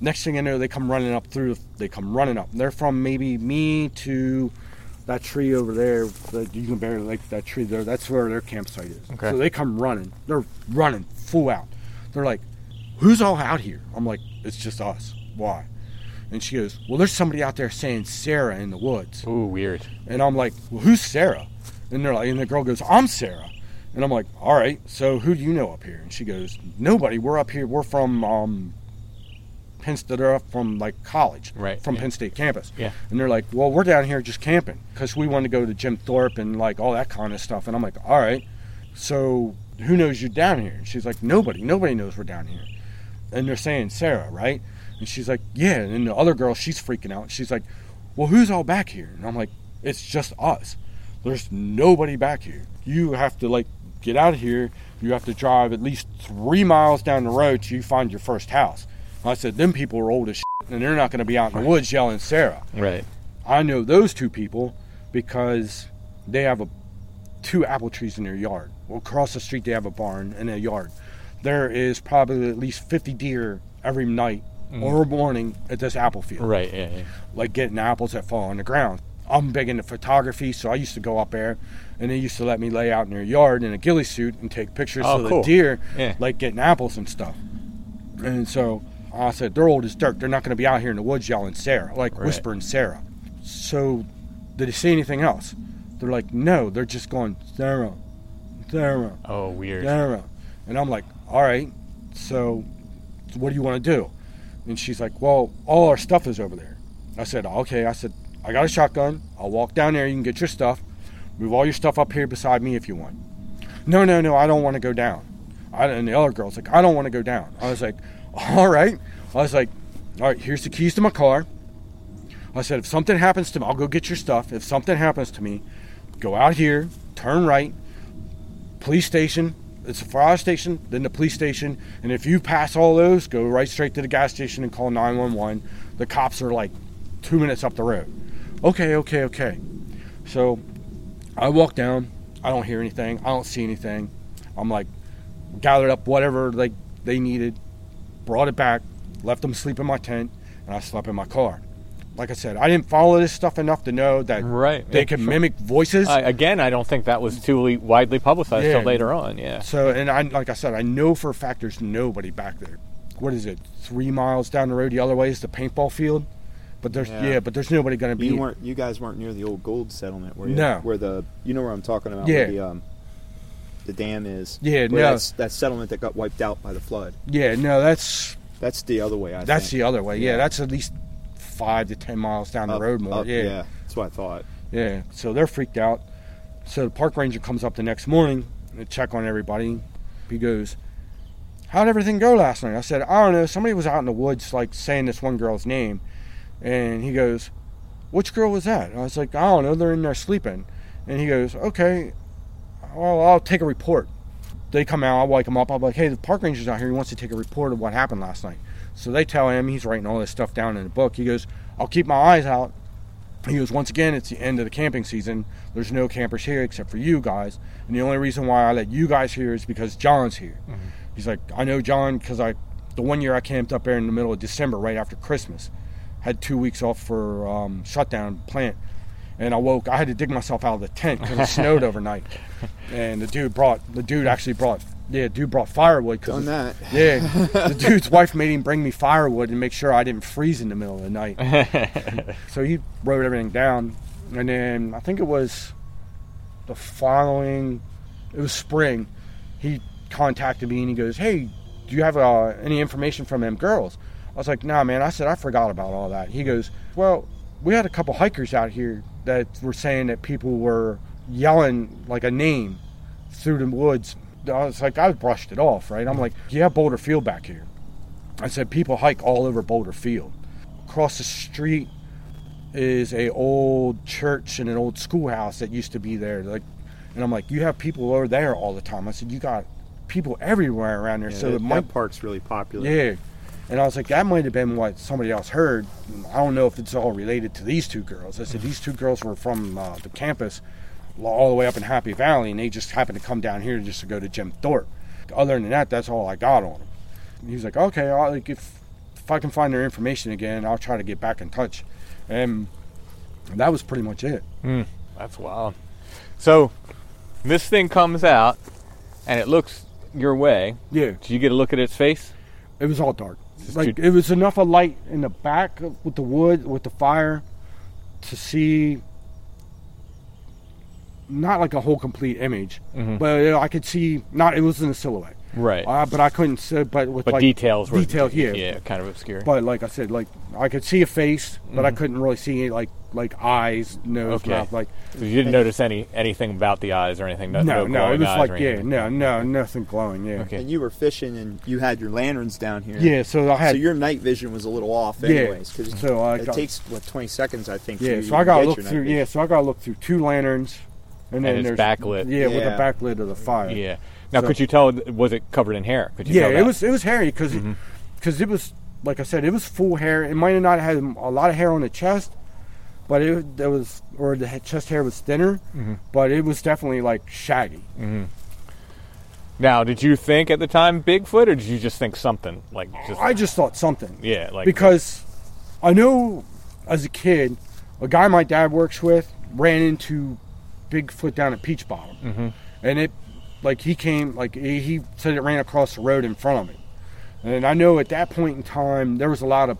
Next thing I know, they come running up through. They come running up. They're from maybe me to that tree over there. That you can barely like that tree there. That's where their campsite is.
Okay.
So they come running. They're running full out. They're like, who's all out here? I'm like, it's just us. Why? And she goes, well, there's somebody out there saying Sarah in the woods.
Ooh, weird.
And I'm like, well, who's Sarah? And they're like, and the girl goes, I'm Sarah. And I'm like, all right, so who do you know up here? And she goes, nobody. We're up here. We're from um, Penn State, they're up from like college,
Right,
From
yeah.
Penn State campus.
Yeah.
And they're like, well, we're down here just camping because we want to go to Jim Thorpe and like all that kind of stuff. And I'm like, all right, so who knows you're down here? And she's like, nobody. Nobody knows we're down here. And they're saying Sarah, right? And she's like, yeah. And the other girl, she's freaking out. She's like, well, who's all back here? And I'm like, it's just us. There's nobody back here. You have to like get out of here. You have to drive at least three miles down the road till you find your first house. I said, them people are old as shit, and they're not going to be out in the woods yelling Sarah.
Right.
I know those two people because they have a two apple trees in their yard. Well, across the street they have a barn and a yard. There is probably at least 50 deer every night mm. or morning at this apple field
Right. Yeah. yeah.
like getting apples that fall on the ground. I'm big into photography, so I used to go up there, and they used to let me lay out in their yard in a ghillie suit and take pictures
Oh,
of
cool.
the deer,
Yeah.
like getting apples and stuff. And so I said, they're old as dirt. They're not going to be out here in the woods yelling Sarah, like
Right.
whispering Sarah. So did he say anything else? They're like, no, they're just going Sarah, Sarah.
Oh, weird.
Sarah. And I'm like, all right, so what do you want to do? And she's like, well, all our stuff is over there. I said, okay. I said, I got a shotgun. I'll walk down there. You can get your stuff. Move all your stuff up here beside me if you want. No, no, no, I don't want to go down. I, and the other girl's like, I don't want to go down. I was like, all right. I was like, all right, here's the keys to my car. I said, if something happens to me, I'll go get your stuff. If something happens to me, go out here, turn right, police station. It's a fire station, then the police station, and if you pass all those, go right straight to the gas station and call 911. The cops are like two minutes up the road. Okay, okay, okay. So I walk down. I don't hear anything. I don't see anything. I'm like gathered up whatever like they needed, brought it back, left them sleep in my tent, and I slept in my car. Like I said, I didn't follow this stuff enough to know that
Right,
they
yeah,
could
sure.
mimic voices.
I, again, I don't think that was too widely publicized
Yeah.
till later on. Yeah.
So, and I, like I said, I know for a fact there's nobody back there. What is it? Three miles down the road, the other way is the paintball field. But there's yeah,
Yeah.
but there's nobody going to be.
You weren't. You guys weren't near the old gold settlement, were you?
No.
Where the you know where I'm talking about?
Yeah.
Where the, um, the dam is.
Yeah, no.
That's that settlement that got wiped out by the flood.
yeah, no, that's
That's the other way. I
that's
think.
the other way. Yeah.
Yeah.
that's at least five to ten miles down the road more.
up-
yeah.
yeah, that's what I thought.
Yeah, so they're freaked out. So the park ranger comes up the next morning to check on everybody. He goes, How'd everything go last night? I said, I don't know. Somebody was out in the woods, like saying this one girl's name. And he goes, Which girl was that? I was like, I don't know. They're in there sleeping. And he goes, Okay, well, I'll take a report. They come out, I'll wake them up. I'm like, Hey, the park ranger's out here. He wants to take a report of what happened last night. So they tell him, he's writing all this stuff down in the book. He goes, I'll keep my eyes out he goes, once again, it's the end of the camping season. There's no campers here except for you guys. And the only reason why I let you guys here is because John's here. He's like, I know John because I, the one year I camped up there in the middle of December, right after Christmas, had two weeks off for um, shutdown plant. And I woke, I had to dig myself out of the tent because it snowed <laughs> overnight. And the dude brought, the dude actually brought, yeah, dude brought firewood. 'cause
Done that.
yeah, the <laughs> dude's wife made him bring me firewood and make sure I didn't freeze in the middle of the night. <laughs> so he wrote everything down, and then I think it was the following. It was spring. He contacted me and he goes, "Hey, do you have uh, any information from them girls?" I was like, "Nah, man." I said I forgot about all that. He goes, "Well, we had a couple hikers out here that were saying that people were yelling like a name through the woods." I was like, I brushed it off, right? I'm like, "Yeah, Boulder Field back here." I said, "People hike all over Boulder Field. Across the street is a old church and an old schoolhouse that used to be there. Like, and I'm like, you have people over there all the time. I said, you got people everywhere around there.
Yeah,
so
that,
might,
that park's really popular.
yeah. And I was like, that might have been what somebody else heard. I don't know if it's all related to these two girls. I said these two girls were from uh, the campus all the way up in Happy Valley, and they just happened to come down here just to go to Jim Thorpe. Other than that, that's all I got on them. And he's like, okay, I'll, like if if I can find their information again, I'll try to get back in touch. And that was pretty much it.
That's wild. So this thing comes out and it looks your way.
Yeah,
Did you get a look at its face?
it was all dark.
Just
Like
too-
it was enough of light in the back of- with the wood, with the fire, to see. Not like a whole complete image,
Mhm.
but I could see not. It wasn't a silhouette,
Right.
uh, but I couldn't see. But with
but
like
details were
details, yeah.
yeah, kind of obscure.
But like I said, like I could see a face, but I
Mhm.
couldn't really see any, like like eyes, nose,
Okay.
mouth. Like
so you didn't notice any anything about the eyes or anything? No,
no, no, it was like yeah, no, no, nothing glowing. Yeah,
Okay.
And you were fishing, and you had your lanterns down here.
yeah. So I had
so your night vision was a little off, anyways.
Yeah,
anyways. 'cause
so I
it
got-
takes what 20 seconds, I think.
yeah.
you
So
to
I got to look through. Yeah, so I got to look through two lanterns, and then
And it's
there's
backlit.
Yeah, with the
Yeah.
backlit of the fire.
Yeah. Now,
So-
could you tell? Was it covered in hair? Could you
Yeah,
tell
it was it was hairy because
Mhm.
it was like I said, it was full hair. It might have not had a lot of hair on the chest, but it there was or the chest hair was thinner,
Mhm.
but it was definitely like shaggy.
Mhm. Now, did you think at the time Bigfoot, or did you just think something like just?
I just thought something.
yeah, like
because I know as a kid, a guy my dad works with ran into Bigfoot down at Peach Bottom,
Mhm.
and it like he came like he, he said it ran across the road in front of me, and I know at that point in time there was a lot of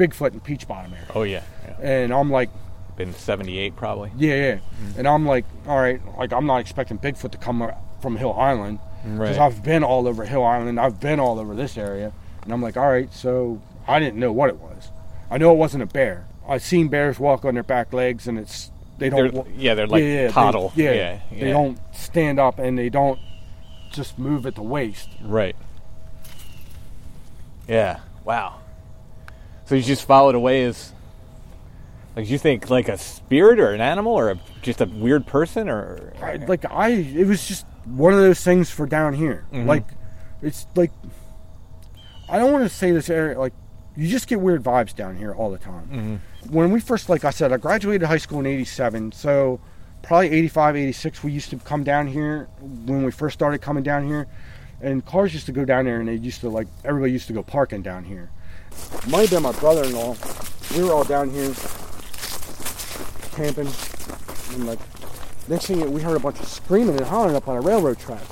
Bigfoot in Peach Bottom area,
Oh yeah, yeah.
and I'm like,
Been '78 probably.
yeah, yeah, and I'm like, all right, like I'm not expecting Bigfoot to come from Hill Island because
Right.
I've been all over Hill Island, I've been all over this area, and I'm like, all right, so I didn't know what it was. I know it wasn't a bear. I've seen bears walk on their back legs, and it's they don't. wa-
yeah, they're like
they-
toddle.
yeah,
yeah,
they don't stand up, and they don't just move at the waist.
Right. Yeah. Wow. So you just followed away as, like, you think like a spirit or an animal or a, just a weird person or?
I, like I, it was just one of those things for down here.
Mhm.
Like it's like I don't want to say this area like you just get weird vibes down here all the time.
Mhm.
When we first, like I said, I graduated high school in '87, so probably '85, '86, we used to come down here when we first started coming down here, and cars used to go down there, and they used to like everybody used to go parking down here. Might have been my brother-in-law. We were all down here camping, and like next thing we heard a bunch of screaming and hollering up on a railroad track.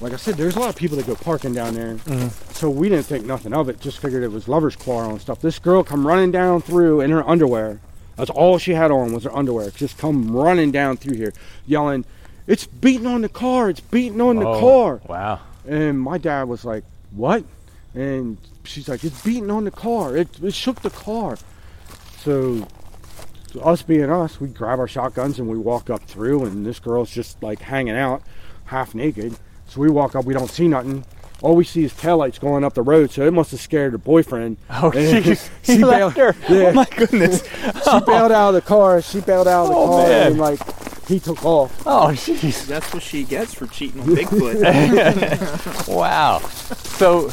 Like I said, there's a lot of people that go parking down there, mm-hmm. so we didn't think nothing of it. Just figured it was lovers' quarrel and stuff. This girl come running down through in her underwear. That's all she had on was her underwear. Just come running down through here, yelling, "It's beating on the car! It's beating on the
Oh,
car!"
Wow.
And my dad was like, "What?" And she's like, "It's beating on the car. It, it shook the car." So, us being us, we grab our shotguns and we walk up through, and this girl's just like hanging out, half naked. So we walk up, we don't see nothing. All we see is taillights going up the road, so it must have scared her boyfriend.
Oh,
And
jeez.
she <laughs>
He <laughs>
bailed-
left her.
Yeah.
Oh my goodness.
She bailed out of the car. She bailed out of the
Oh,
car,
man.
and like he took off.
Oh, jeez.
That's what she gets for cheating on <laughs> Bigfoot.
Wow. So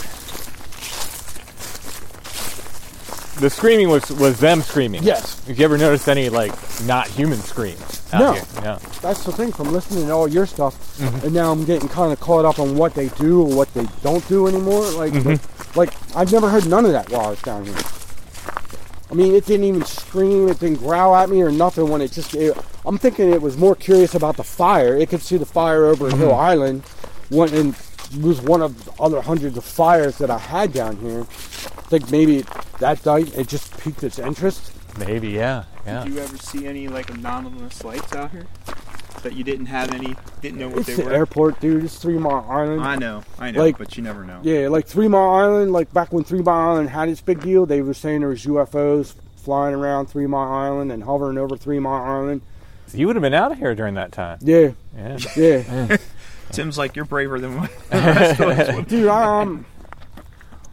the screaming was was them screaming.
Yes.
Have you ever noticed any like not human screams
No.
here? No.
That's the thing from listening to all your stuff,
Mm-hmm.
and now I'm getting kind of caught up on what they do or what they don't do anymore. Like,
Mm-hmm.
like, I've never heard none of that while I was down here. I mean, it didn't even scream, it didn't growl at me or nothing. When it just, it, I'm thinking it was more curious about the fire. It could see the fire over Hill
Mm-hmm.
Island, one and was one of the other hundreds of fires that I had down here. I think maybe that night it just piqued its interest.
Maybe, yeah. Yeah.
Did you ever see any like anomalous lights out here that you didn't have any, didn't know what
It's
they
the
were?
airport, dude. It's Three Mile Island.
I know, I know,
Like-
but you never know.
Yeah, like Three Mile Island, like back when Three Mile Island had its big deal, they were saying there was UFOs flying around Three Mile Island and hovering over Three Mile Island.
So you would have been out of here during that time.
Yeah,
Yeah.
yeah.
Tim's like you're braver than what <laughs> the rest of us would.
Dude, I, I'm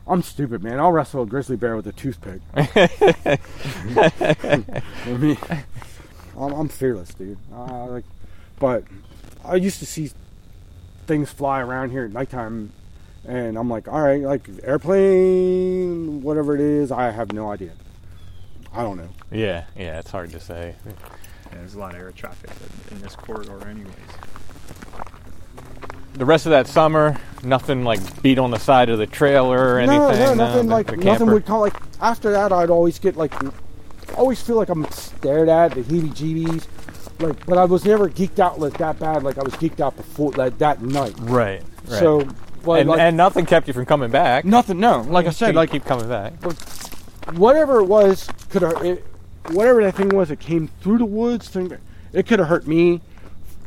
I'm stupid, man. I'll wrestle a grizzly bear with a toothpick. <laughs> I mean, I'm, I'm fearless, dude. Uh, like, but I used to see things fly around here at nighttime, and I'm like, all right, like airplane, whatever it is, I have no idea. I don't know.
Yeah, yeah, it's hard to say.
Yeah, there's a lot of air traffic in- in this corridor, anyways.
The rest of that summer, nothing like beat on the side of the trailer or anything.
No, no, uh, nothing
the-
like nothing would come like after that. I'd always get like, always feel like I'm stared at, the heebie-jeebies. Like, but I was never geeked out like that bad. Like I was geeked out before like that night.
Right. right.
So, well,
and,
like,
and nothing kept you from coming back.
nothing. No, like I said, like
keep coming back.
whatever it was could have it, whatever that thing was it came through the woods thing it could have hurt me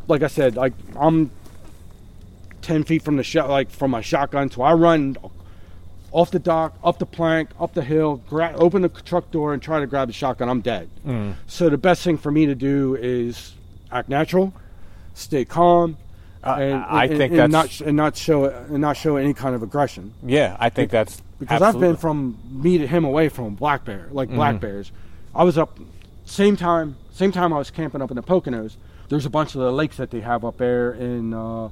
like i said like i'm 10 feet from the shot like from my shotgun so i run off the dock up the plank up the hill gra- open the truck door and try to grab the shotgun i'm dead
Mm.
so the best thing for me to do is act natural stay calm
Uh,
and,
I think
and
that's
not and not show and not show any kind of aggression
yeah. I think that's
because I've been from me to him away from black bear, like black
Mhm.
bears. I was up same time, same time I was camping up in the Poconos. There's a bunch of the lakes that they have up there in uh,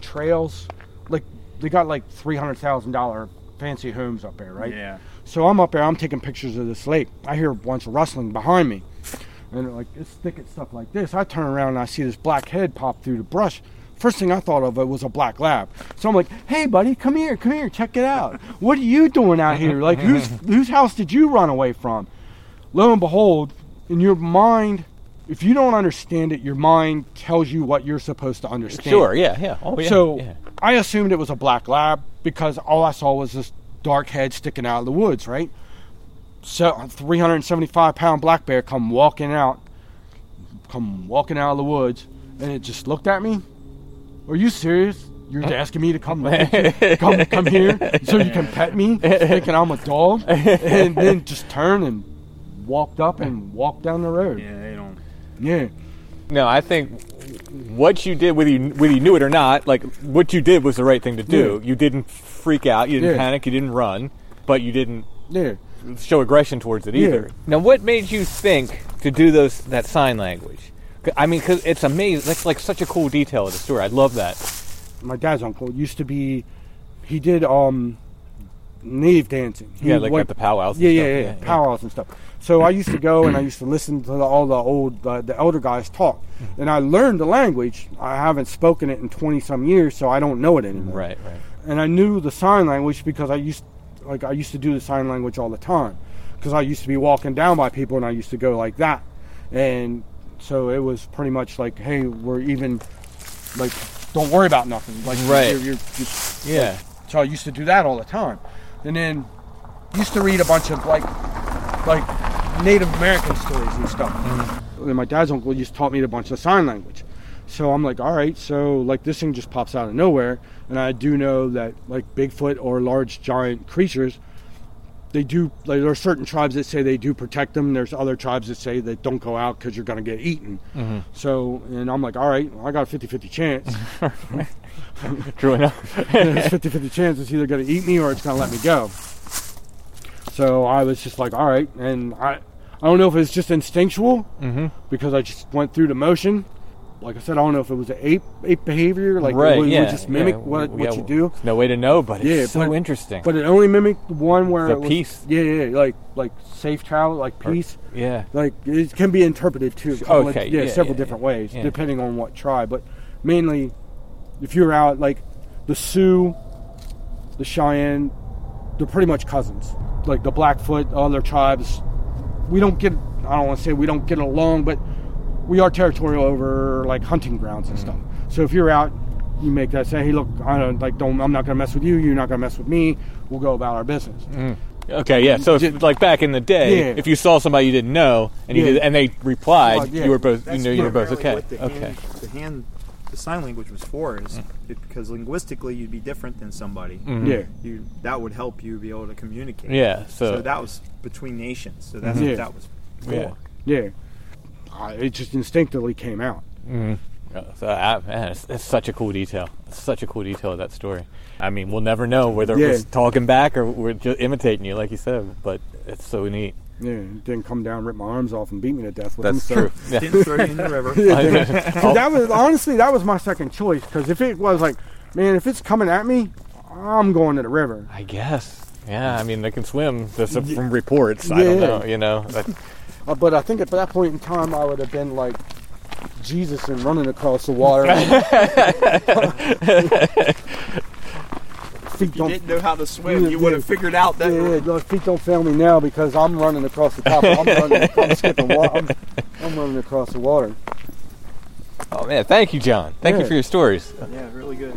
Trails. Like they got like three hundred thousand dollar fancy homes up there, right?
Yeah.
So I'm up there, I'm taking pictures of this lake. I hear a bunch of rustling behind me, and like it's thick and stuff like this. I turn around and I see this black head pop through the brush. First thing I thought of it was a black lab. So I'm like, "Hey, buddy, come here, come here, check it out. What are you doing out here? Like, whose <laughs> whose house did you run away from?" Lo and behold, in your mind, if you don't understand it, your mind tells you what you're supposed to understand.
Sure. Yeah. Yeah. Oh yeah.
So
yeah.
I assumed it was a black lab because all I saw was this dark head sticking out of the woods, right? So 375 pound black bear come walking out, come walking out of the woods, and it just looked at me. Are you serious? You're asking me to come you? come come here so you can pet me, thinking I'm a dog, and then just turn and walked up and walked down the road.
Yeah, they don't.
Yeah.
No, I think what you did, whether you whether you knew it or not, like what you did was the right thing to do.
Yeah.
You didn't freak out, you didn't
Yeah.
panic, you didn't run, but you didn't
Yeah.
show aggression towards it
Yeah.
either. Now, what made you think to do those that sign language? I mean, because it's amazing. That's like such a cool detail of the story. I love that.
my dad's uncle used to be he did um native dancing He
Yeah, like
went-
at the powwows. and
yeah, yeah
stuff.
yeah yeah powwows and stuff so i used to go and i used to listen to the, all the old uh, the elder guys talk and i learned the language i haven't spoken it in 20 some years so i don't know it anymore
Right, right.
and i knew the sign language because i used like i used to do the sign language all the time because i used to be walking down by people and i used to go like that and so it was pretty much like hey we're even like don't worry about nothing like
Right.
you're, you're, you're,
Yeah.
so I used to do that all the time. And then used to read a bunch of like like Native American stories and stuff. Mm-hmm. And my dad's uncle just taught me a bunch of sign language. So I'm like, all right, so like this thing just pops out of nowhere. And I do know that like Bigfoot or large giant creatures, they do like there are certain tribes that say they do protect them. There's other tribes that say that don't go out because you're gonna get eaten. So and I'm like, all right, well, I got a 50-50 chance. <laughs>
True enough. <laughs>
it's 50 50 chance it's either going to eat me or it's going to let me go. So I was just like, all right. And I, I don't know if it's just instinctual
mm-hmm.
because I just went through the motion. Like I said, I don't know if it was an ape ape behavior, like
right.
would,
yeah.
would just mimic
yeah,
what,
yeah,
what you do.
No way to know, but it's
Yeah,
so
but-
interesting.
But it only mimicked the one where
The
it was,
peace.
Yeah, yeah, like like safe travel, like peace.
yeah.
Like it can be interpreted too.
Okay,
yeah,
yeah,
several different ways depending on what tribe. But mainly, if you're out like the Sioux, the Cheyenne, they're pretty much cousins. Like the Blackfoot, other tribes, we don't get. I don't want to say we don't get along, but we are territorial over like hunting grounds and stuff. So if you're out, you make that say, "Hey, look, I don't like. Don't. I'm not gonna mess with you. You're not gonna mess with me. We'll go about our business."
Okay, yeah. So, if, like back in the day,
Yeah.
if you saw somebody you didn't know and you
Yeah.
did, and they replied,
Well, yeah.
you were both, you
That's
knew you were both
primarily
okay.
What the
Okay.
Hand, the hand, the sign language was for is it, because linguistically you'd be different than somebody.
Mhm.
Yeah.
You that would help you be able to communicate.
Yeah. So,
So, that was between nations. So that's
Mhm.
what
Yeah.
that was for.
Yeah.
Yeah. I, it just instinctively came out.
Mhm. So uh, man, it's, it's such a cool detail. It's such a cool detail of that story. I mean, we'll never know whether
Yeah.
it was talking back or we're just imitating you, like you said. But it's so neat.
Yeah, didn't come down, rip my arms off, and beat me to death with
That's
them.
true.
So, <laughs>
Yeah.
Didn't throw you in the river. <laughs>
so <laughs> that was honestly that was my second choice because if it was like, man, if it's coming at me, I'm going to the river.
I guess. Yeah. I mean, they can swim. Just from reports. I don't know. You know. But,
Uh, but I think at that point in time, I would have been like Jesus and running across the water. <laughs> <laughs> feet
you
don't.
didn't know how to swim,
Yeah,
you would
yeah.
have figured out that.
Yeah, those feet don't fail me now because I'm running across the top. I'm running. I'm <laughs> skipping water. I'm, I'm running across the water.
Oh man, thank you, John. Thank you for your stories.
Yeah, really good.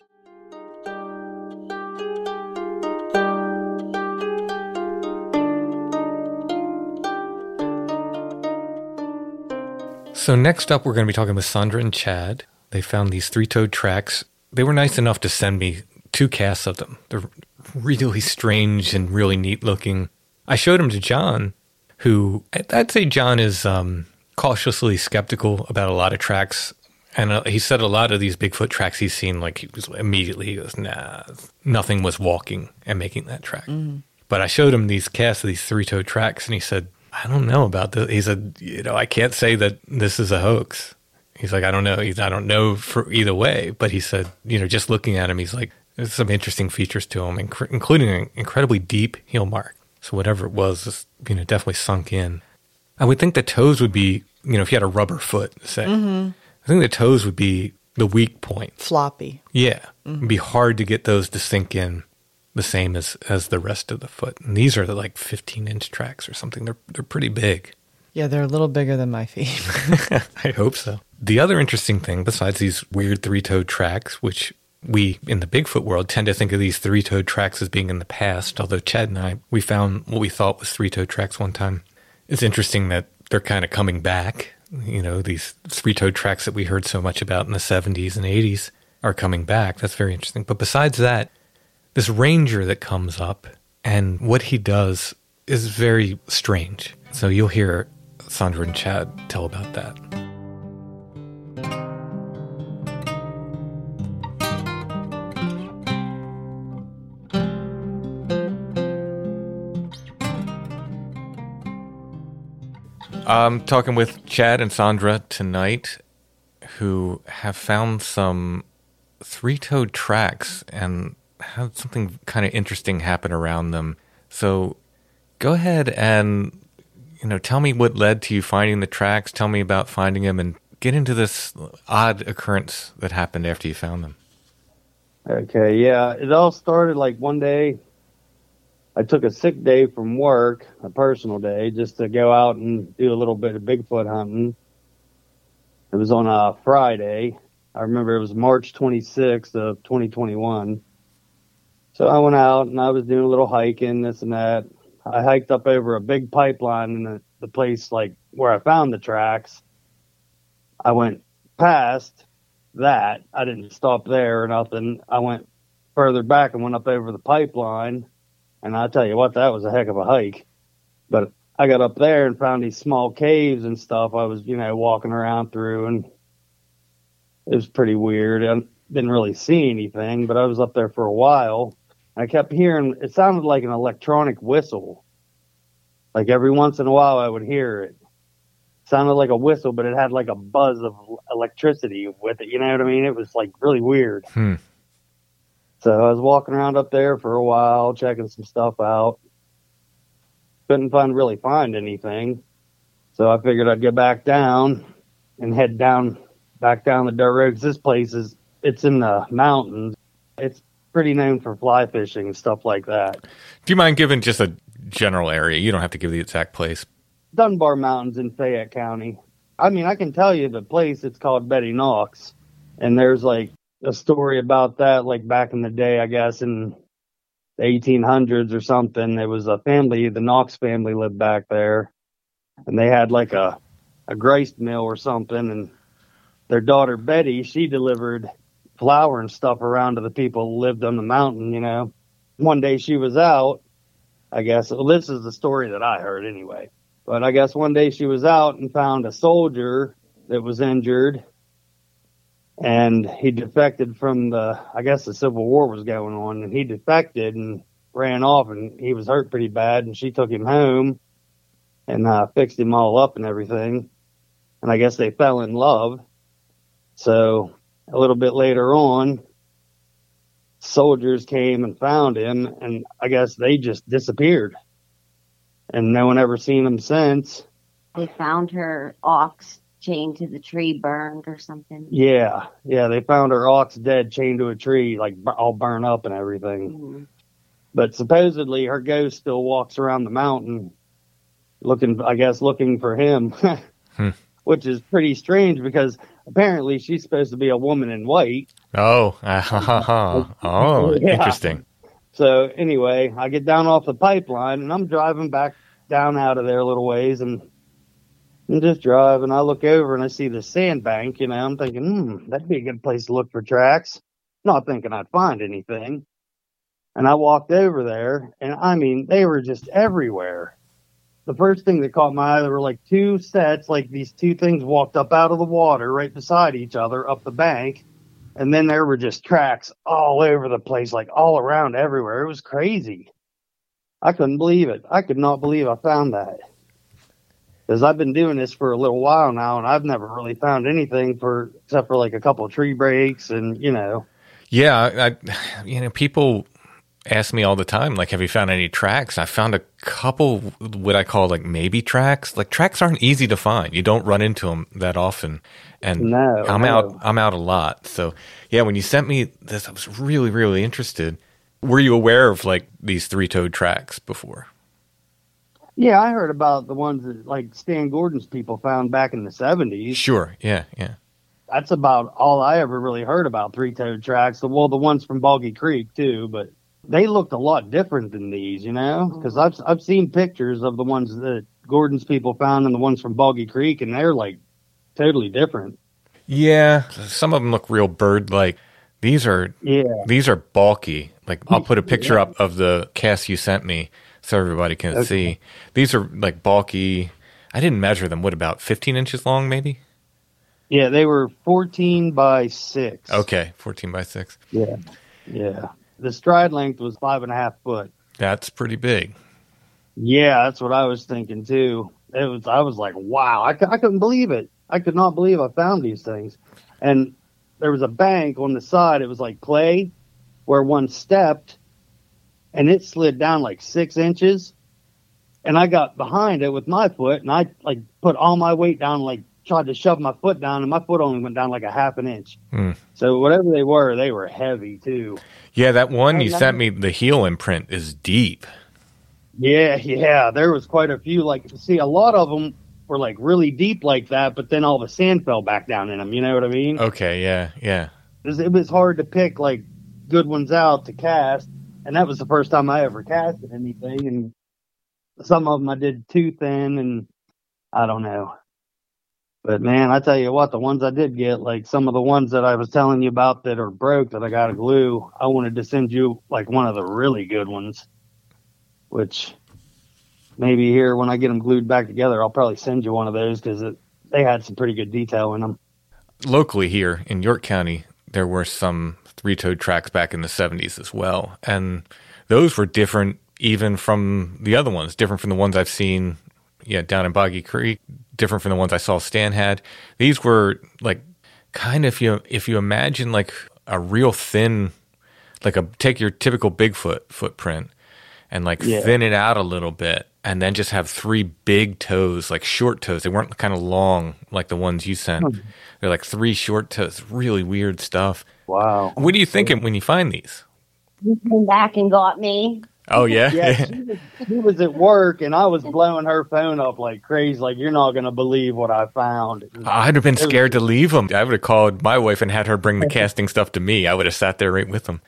So next up, we're going to be talking with Sandra and Chad. They found these three-toed tracks. They were nice enough to send me two casts of them. They're really strange and really neat looking. I showed them to John, who I'd say John is um, cautiously skeptical about a lot of tracks. And uh, he said a lot of these Bigfoot tracks he's seen, like he was immediately, he goes, nah, nothing was walking and making that track. But I showed him these casts of these three toed tracks, and he said, I don't know about this. He said, you know, I can't say that this is a hoax. He's like, I don't know. He's, I don't know for either way. But he said, you know, just looking at him, he's like, there's some interesting features to him, inc- including an incredibly deep heel mark. So whatever it was, is, you know, definitely sunk in. I would think the toes would be, you know, if you had a rubber foot, say, mm-hmm. I think the toes would be the weak point.
Floppy.
Yeah, it'd be hard to get those to sink in the same as as the rest of the foot. And these are the like 15 inch tracks or something. They're they're pretty big.
Yeah, they're a little bigger than my feet. <laughs> <laughs>
I hope so. The other interesting thing, besides these weird three toed tracks, which we in the Bigfoot world tend to think of these three toed tracks as being in the past, although Chad and I, we found what we thought was three toed tracks one time. It's interesting that they're kind of coming back. You know, these three toed tracks that we heard so much about in the 70s and 80s are coming back. That's very interesting. But besides that, this ranger that comes up and what he does is very strange. So you'll hear Sandra and Chad tell about that. I'm talking with Chad and Sandra tonight, who have found some three toed tracks and had something kind of interesting happen around them. So go ahead and you know tell me what led to you finding the tracks. Tell me about finding them and get into this odd occurrence that happened after you found them.
Okay, yeah, it all started like one day. I took a sick day from work, a personal day, just to go out and do a little bit of Bigfoot hunting. It was on a Friday. I remember it was March 26th of 2021. So I went out and I was doing a little hiking, this and that. I hiked up over a big pipeline in the, the place like where I found the tracks. I went past that. I didn't stop there or nothing. I went further back and went up over the pipeline. And I tell you what, that was a heck of a hike. But I got up there and found these small caves and stuff. I was, you know, walking around through and it was pretty weird. I didn't really see anything, but I was up there for a while. I kept hearing, it sounded like an electronic whistle. Like every once in a while I would hear it. Sounded like a whistle, but it had like a buzz of electricity with it. You know what I mean? It was like really weird.
Hmm.
So I was walking around up there for a while, checking some stuff out. Couldn't find really find anything. So I figured I'd get back down and head down back down the dirt road. 'cause this place is it's in the mountains. It's pretty known for fly fishing and stuff like that.
Do you mind giving just a general area? You don't have to give the exact place.
Dunbar Mountains in Fayette County. I mean, I can tell you the place. It's called Betty Knox, and there's like a story about that, like back in the day, I guess, in the 1800s or something. there was a family, the Knox family lived back there, and they had like a a grist mill or something. And their daughter Betty, she delivered flour and stuff around to the people who lived on the mountain. You know, one day she was out. I guess well, this is the story that I heard anyway. But I guess one day she was out and found a soldier that was injured and he defected from the I guess the Civil War was going on and he defected and ran off and he was hurt pretty bad and she took him home and uh, fixed him all up and everything and I guess they fell in love so a little bit later on soldiers came and found him and I guess they just disappeared and no one ever seen him since
They found her ox chained to the tree, burned or something.
Yeah, yeah, they found her ox dead, chained to a tree, like all burned up and everything.
Mhm.
But supposedly her ghost still walks around the mountain, looking, I guess, looking for him, <laughs>
Hmm.
which is pretty strange because apparently she's supposed to be a woman in white.
Oh, <laughs> oh, <laughs>
Yeah.
interesting.
So anyway, I get down off the pipeline and I'm driving back down out of there a little ways and I'm just driving. I look over and I see the sandbank, you know, I'm thinking, hmm, that'd be a good place to look for tracks. Not thinking I'd find anything. And I walked over there and I mean, they were just everywhere. The first thing that caught my eye, there were like two sets, like these two things walked up out of the water right beside each other up the bank. And then there were just tracks all over the place, like all around everywhere. It was crazy. I couldn't believe it. I could not believe I found that. Because I've been doing this for a little while now, and I've never really found anything for except for like a couple tree breaks, and you know,
Yeah, I, you know, people ask me all the time, like, have you found any tracks? I found a couple what I call like maybe tracks. Like tracks aren't easy to find. You don't run into them that often. And
No,
I'm
no.
out. I'm out a lot. So yeah, when you sent me this, I was really, really interested. Were you aware of like these three-toed tracks before?
yeah, I heard about the ones that like Stan Gordon's people found back in the seventies.
Sure. Yeah. Yeah.
That's about all I ever really heard about three-toed tracks. The well, the ones from Boggy Creek too, but they looked a lot different than these, you know, mm-hmm. because I've I've seen pictures of the ones that Gordon's people found and the ones from Boggy Creek, and they're like totally different.
Yeah. Some of them look real bird-like. These are
Yeah.
These are bulky. Like I'll put a picture up of the cast you sent me so everybody can
Okay.
see. These are like bulky. I didn't measure them. What about 15 inches long, maybe?
Yeah, they were 14 by 6.
Okay, 14 by 6.
Yeah. Yeah. The stride length was five and a half foot.
That's pretty big.
Yeah, that's what I was thinking too. It was, I was like, wow, I, I couldn't believe it. I could not believe I found these things. And there was a bank on the side. It was like clay where one stepped and it slid down like six inches. And I got behind it with my foot and I like put all my weight down, like tried to shove my foot down and my foot only went down like a half an inch.
Hmm.
So whatever they were, they were heavy too.
Yeah, that one you
I
sent me, the heel imprint is deep.
Yeah, yeah, there was quite a few. Like, see, a lot of them were like really deep like that, but then all the sand fell back down in them. You know what I mean?
Okay, yeah, yeah.
It was, it was hard to pick like good ones out to cast, and that was the first time I ever casted anything. And some of them I did too thin, and I don't know. But man, I tell you what, the ones I did get, like some of the ones that I was telling you about that are broke that I got to glue, I wanted to send you like one of the really good ones, which maybe here when I get them glued back together, I'll probably send you one of those because they had some pretty good detail in them.
Locally here in York County, there were some three toed tracks back in the 70s as well. And those were different even from the other ones, different from the ones I've seen yeah, down in Boggy Creek, different from the ones I saw Stan had. These were like kind of if you if you imagine like a real thin like a take your typical Bigfoot footprint and like
Yeah.
thin it out a little bit and then just have three big toes, like short toes. They weren't kind of long like the ones you sent.
Hmm.
They're like three short toes. Really weird stuff.
Wow.
What are you thinking when you find these?
He came back and got me.
Oh yeah.
Yeah, <laughs> she was, she was at work and I was blowing her phone up like crazy. Like, you're not going to believe what I found.
I'd have been scared to leave them. I would have called my wife and had her bring the casting stuff to me. I would have sat there right with them.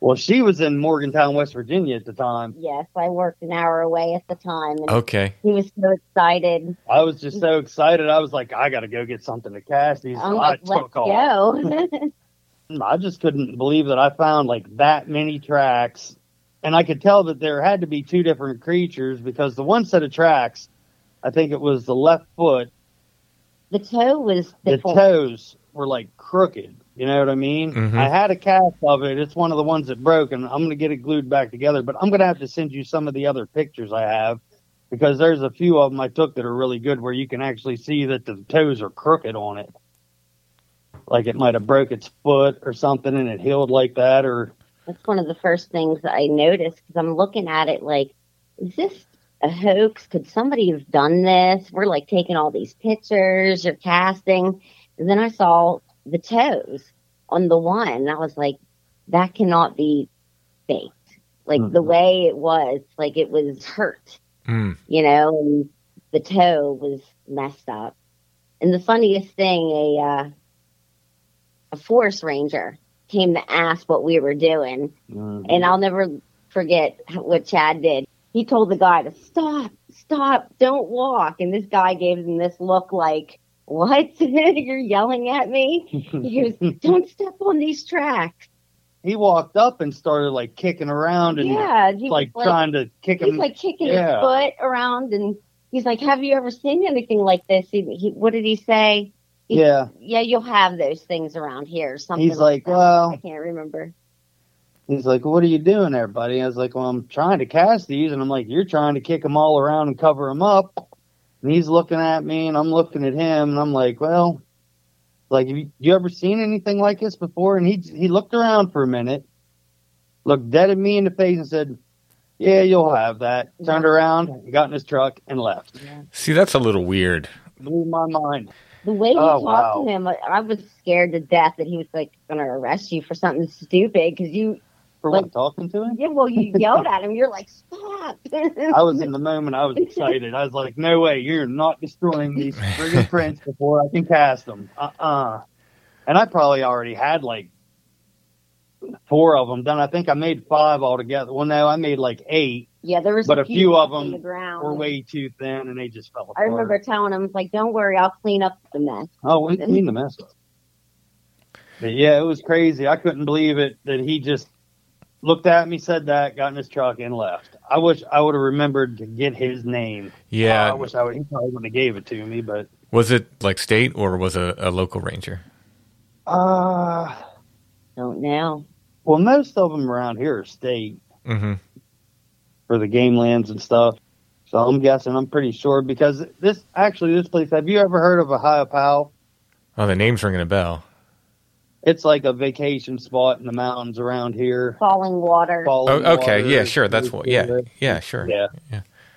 Well, she was in Morgantown, West Virginia at the time.
Yes, I worked an hour away at the time, and
Okay.
he was so excited.
I was just so excited. I was like, I got to go get something to cast these.
I'm like, let's go. <laughs>
I just couldn't believe that I found like that many tracks. And I could tell that there had to be two different creatures because the one set of tracks, I think it was the left foot,
the toe was
the
the
toes were like crooked. You know what I mean?
Mhm.
I had a cast of it. It's one of the ones that broke, and I'm going to get it glued back together. But I'm going to have to send you some of the other pictures I have because there's a few of them I took that are really good where you can actually see that the toes are crooked on it. Like it might have broke its foot or something and it healed like that, or
That's one of the first things that I noticed because I'm looking at it like, is this a hoax? Could somebody have done this? We're like taking all these pictures or casting. And then I saw the toes on the one. And I was like, that cannot be faked. Like the
Mhm.
way it was, like it was hurt,
Mm.
you know, and the toe was messed up. And the funniest thing, a, uh, a forest ranger came to ask what we were doing. Mm-hmm. And I'll never forget what Chad did. He told the guy to stop, stop, don't walk. And this guy gave him this look like, what? <laughs> You're yelling at me? He goes, <laughs> don't step on these tracks.
he walked up and started like kicking around and
Yeah.
Like,
was
trying to kick
he's
him.
like kicking
Yeah.
his foot around and he's like, have you ever seen anything like this? He, he, what did he say? He-
yeah,
Yeah, you'll have those things around here. Something
He's like,
that.
well-
I can't remember.
he's like, "What are you doing there, buddy?" I was like, "Well, I'm trying to cast these," and I'm like, "You're trying to kick them all around and cover them up." And he's looking at me, and I'm looking at him, and I'm like, "Well, like, have you, you ever seen anything like this before?" And he he looked around for a minute, looked dead at me in the face, and said, "Yeah, you'll have that." Turned around, got in his truck, and left.
See, that's a little weird.
Blew my mind.
The way he
Oh,
talked
wow.
to him, I- I was scared to death that he was like going to arrest you for something stupid because you,
For
Like-
what talking to him?
yeah, well, you <laughs> yelled at him. You're like, stop.
I was in the moment. I was excited. I was like, "No way! You're not destroying these friggin' prints before I can cast them." Uh uh And I probably already had like four of them done. I think I made five altogether. Well, no, I made like eight.
Yeah, there was
But a few of them
the ground.
Were way too thin, and they just fell apart.
I remember telling him, like, don't worry, I'll clean up the mess.
Oh, we cleaned the mess up. But yeah, it was crazy. I couldn't believe it that he just looked at me, said that, got in his truck, and left. I wish I would have remembered to get his name.
Yeah.
I wish I would. He probably wouldn't have gave it to me, but
Was it like state or was it a local ranger?
uh
Don't know.
well, most of them around here are state
hmm
for the game lands and stuff. So I'm guessing. I'm pretty sure because this actually this place. Have you ever heard of a Ohiopyle?
Oh, the name's ringing a bell.
It's like a vacation spot in the mountains around here.
Falling water.
Falling
Oh, okay.
water,
Yeah, sure. That's what. Yeah.
Yeah.
Yeah, sure.
Yeah.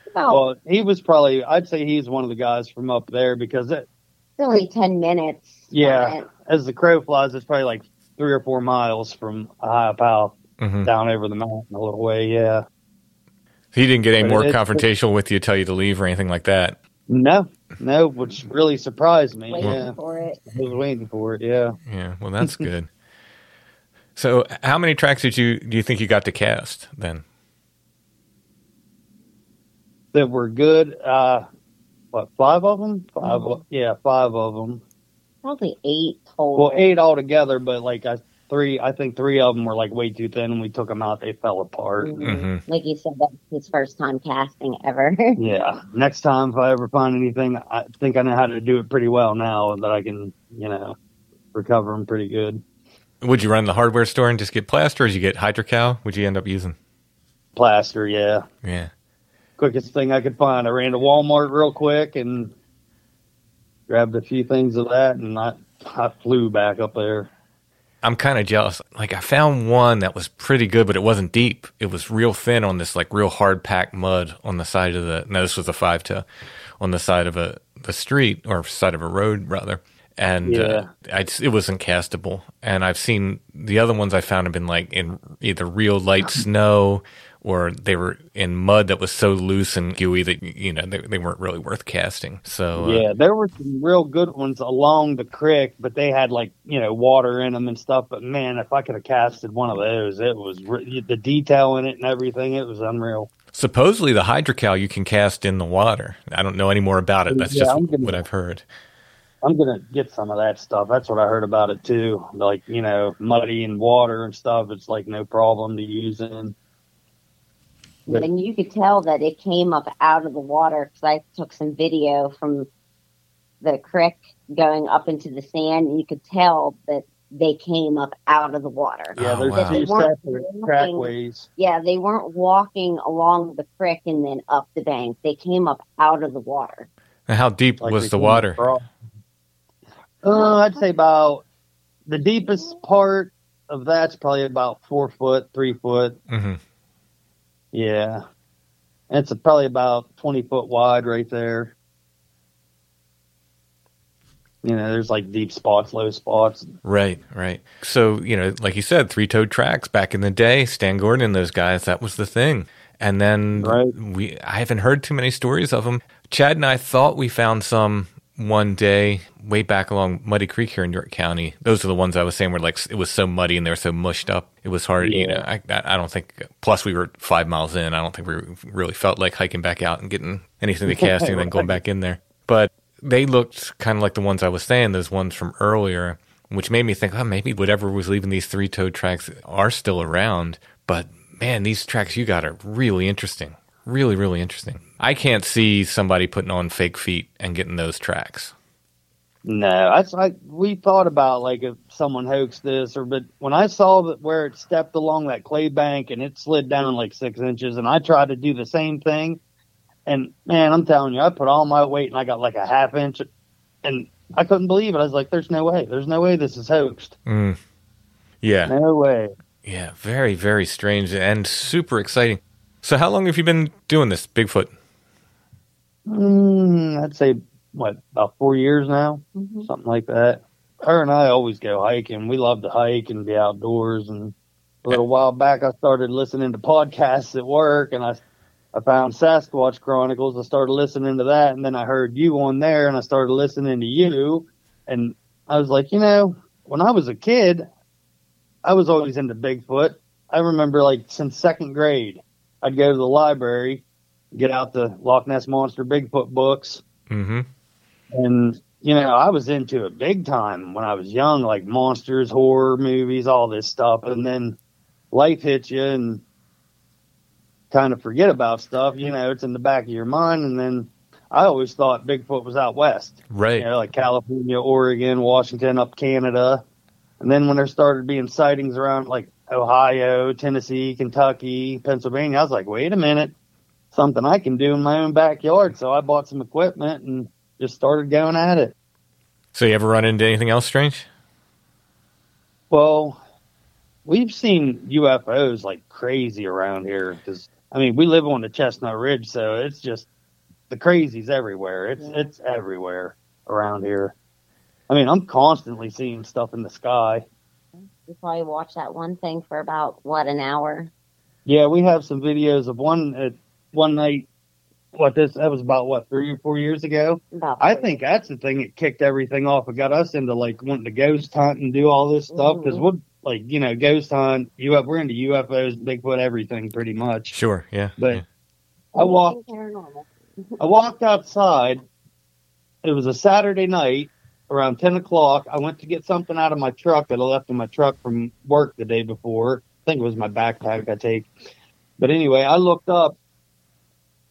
About
Well, he was probably. I'd say he's one of the guys from up there because it,
it's only 10 minutes.
Yeah.
Uh,
as the crow flies, it's probably like three or four miles from Ohiopyle
hmm
down over the mountain a little way. Yeah.
He didn't get any
But
more
it-
confrontational with you, tell you to leave or anything like that.
No, no, which really surprised me.
Waiting
Yeah.
for it.
I was waiting for it. Yeah.
Yeah. Well, that's good. <laughs> So, how many tracks did you do you think you got to cast then?
that were good. Uh, what five of them? 5 yeah, five of them.
Probably eight total.
Well, eight altogether, but like I three, I think three of them were like way too thin, and we took them out. They fell apart.
Mhm.
hmm
Like you said, that's his first time casting ever. <laughs>
Yeah. Next time, if I ever find anything, I think I know how to do it pretty well now that I can, you know, recover them pretty good.
Would you run the hardware store and just get plaster, or did you get hydrocal? Would you end up using?
Plaster, yeah.
Yeah.
Quickest thing I could find. I ran to Walmart real quick and grabbed a few things of that, and I I flew back up there.
I'm kind of jealous. Like I found one that was pretty good, but it wasn't deep. It was real thin on this like real hard packed mud on the side of the. No, this was a five toe on the side of a the street or side of a road rather. And uh, I it wasn't castable. And I've seen the other ones I found have been like in either real light <clears throat> snow or they were in mud that was so loose and gooey that you know they, they weren't really worth casting. So uh,
Yeah, there were some real good ones along the creek, but they had like you know water in them and stuff. But man, if I could have casted one of those, it was re- the detail in it and everything. It was unreal.
supposedly the hydrocal you can cast in the water. I don't know any more about it. That's
Yeah,
just
gonna-
what I've heard.
I'm gonna get some of that stuff. That's what I heard about it too. Like you know, muddy and water and stuff. It's like no problem to use in. But-
and you could tell that it came up out of the water because I took some video from the creek going up into the sand, and you could tell that they came up out of the water.
Yeah,
Oh,
there's
wow.
two
They weren't
separate
walking-
trackways.
Yeah, they weren't walking along the creek and then up the bank. They came up out of the water.
And how deep
Like
was the water?
Uh, I'd say about the deepest part of that's probably about four foot, three foot.
hmm
Yeah, and it's probably about twenty foot wide right there. You know, there's like deep spots, low spots.
Right, right. So, you know, like you said, three toed tracks back in the day, Stan Gordon and those guys, that was the thing. And then
Right.
we I haven't heard too many stories of them. Chad and I thought we found some one day way back along Muddy Creek here in York County. Those are the ones I was saying were like it was so muddy and they were so mushed up. It was hard, you know. I I don't think plus we were 5 miles in. I don't think we really felt like hiking back out and getting anything to casting and then going back in there. But they looked kind of like the ones I was saying, those ones from earlier, which made me think, oh, maybe whatever was leaving these three toed tracks are still around. But man, these tracks you got are really interesting. Really, really interesting. I can't see somebody putting on fake feet and getting those tracks.
No, that's like we thought about like if someone hoaxed this or but when I saw that where it stepped along that clay bank and it slid down like six inches and I tried to do the same thing and man, I'm telling you, I put all my weight and I got like a half inch and I couldn't believe it. I was like, There's no way. There's no way this is hoaxed.
Mm. Yeah.
No way.
Yeah. Very, very strange and super exciting. So, how long have you been doing this, Bigfoot?
Mm, I'd say what, about four years now? Something like that. Her and I always go hiking. We love to hike and be outdoors and a little while back I started listening to podcasts at work and I I found Sasquatch Chronicles. I started listening to that and then I heard you on there and I started listening to you and I was like, you know, when I was a kid, I was always into Bigfoot. I remember like since second grade, I'd go to the library, get out the Loch Ness Monster Bigfoot books,
Mm-hmm.
and you know, I was into it big time when I was young, like monsters, horror movies, all this stuff. And then life hits you and kind of forget about stuff. You know, it's in the back of your mind. And then I always thought Bigfoot was out west,
Right.
you know, like California, Oregon, Washington, up Canada. And then when there started being sightings around like Ohio, Tennessee, Kentucky, Pennsylvania, I was like, wait a minute, something I can do in my own backyard. So I bought some equipment and just started going at it.
So, you ever run into anything else strange?
Well, we've seen UFOs like crazy around here because I mean we live on the Chestnut Ridge, so it's just the crazies everywhere. It's it's everywhere around here. I mean, I'm constantly seeing stuff in the sky.
We probably watched that one thing for about what an hour.
Yeah, we have some videos of one at one night. What this that was about what three or four years ago.
About
I think that's the thing that kicked everything off. It got us into like wanting to ghost hunt and do all this stuff because we're like you know ghost hunt. UFO, we're into UFOs, Bigfoot, everything pretty much.
Sure. Yeah.
But
yeah.
I walked. <laughs> I walked outside. It was a Saturday night around 10 o'clock. I went to get something out of my truck that I left in my truck from work the day before. I think it was my backpack I take. But anyway, I looked up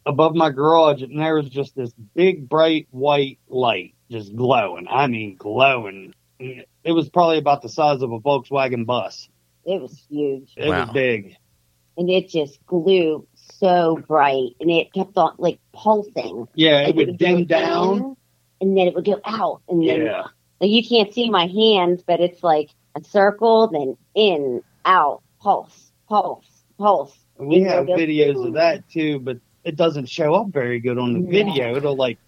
above my garage and there was just this big bright white light just glowing. I mean, glowing. It was probably about the size of a Volkswagen bus.
It was huge,
It
Wow.
was big.
and it just glowed so bright, and it kept on like pulsing.
Yeah, it
Like,
would
go
dim down.
in, and then it would go out, and then
Yeah.
like you can't see my hands, but it's like a circle, then in, out, pulse, pulse, pulse.
We have
go-
videos of that too, but it doesn't show up very good on the
Yeah.
video. It'll like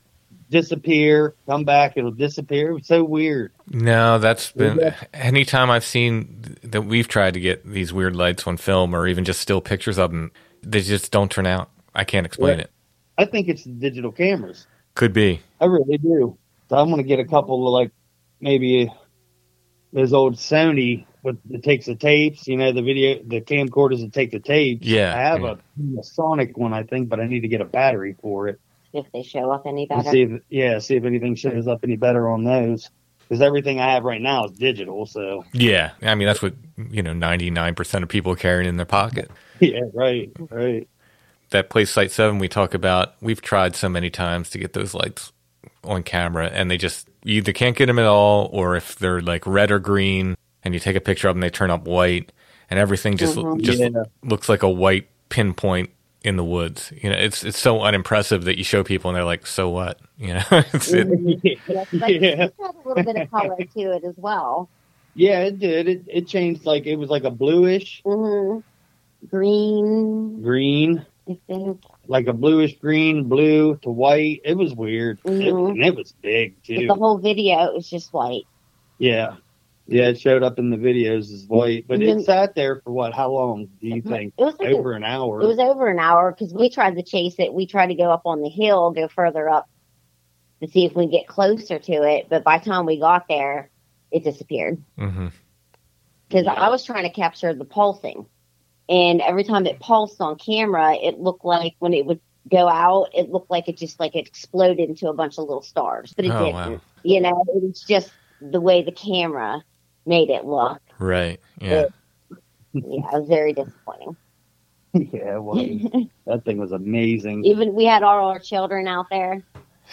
disappear, come back, it'll disappear. It was so weird.
No, that's been
Yeah.
anytime I've seen that we've tried to get these weird lights on film or even just still pictures of them. They just don't turn out. I can't explain
Yeah.
it.
I think it's the digital cameras.
Could be.
I really do. So I'm gonna get a couple of like maybe those old Sony with that takes the tapes, you know, the video, the camcorders that take the tapes.
Yeah,
I have
yeah.
a, a Sonic one, I think, but I need to get a battery for it.
If they show up any better.
see if yeah, see if anything shows up any better on those. Because everything I have right now is digital. So
Yeah. I mean, that's what, you know, 99% of people are carrying in their pocket. <laughs>
yeah, right, right.
That place Site 7 we talk about, we've tried so many times to get those lights on camera and they just, you either can't get them at all or if they're like red or green and you take a picture of them, they turn up white and everything just,
Mhm.
just
Yeah.
looks like a white pinpoint in the woods. You know, it's, it's so unimpressive that you show people and they're like, so what? You know, <laughs> it's, it, <laughs>
Yes, but
yeah.
it a little bit of color to it as well.
Yeah, it did. It it changed like it was like a bluish
hmm Green,
green,
I think.
like a bluish green, blue to white. It was weird. It,
Mhm.
and it was big
But
too.
the whole video was just white.
Yeah. Yeah, it showed up in the videos as white, but it
mm-hmm.
sat there for what? How long do you mm-hmm. think?
It was like a-
Over an hour.
It was over an hour because we tried to chase it. We tried to go up on the hill, go further up to see if we get closer to it. But by the time we got there, it disappeared.
Mm-hmm.
Because I was trying to capture the pulsing. And every time it pulsed on camera, it looked like when it would go out, it looked like it just like it exploded into a bunch of little stars. But it
Oh,
didn't.
wow.
You know, it was just the way the camera made it look.
Right. Yeah.
Yeah, it was very disappointing. <laughs>
yeah, it was. that thing was amazing.
Even we had all our children out there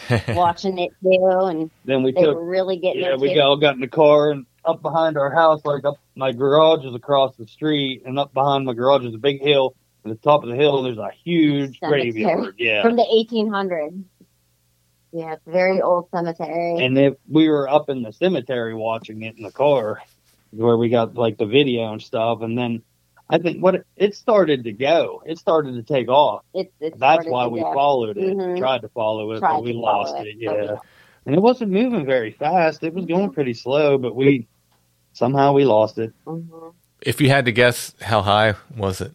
<laughs> watching it too, and
Then we
they
took
were really getting
Yeah,
into
we
it.
all got in the car and up behind our house, like up my garage is across the street, and up behind my garage is a big hill. At the top of the hill, there's a huge
Cemetery.
graveyard. Yeah,
from the 1800s. Yeah, it's a very old cemetery.
and if we were up in the cemetery watching it in the car, where we got like the video and stuff, and then I think what it, it started to go, it started to take off.
It's, it's
That's why we
go.
followed it,
Mhm.
tried to follow it,
Tried
but we lost it.
it, but we-
Yeah, and it wasn't moving very fast. It was going pretty slow, but we somehow we lost it.
Mhm.
If you had to guess, how high was it?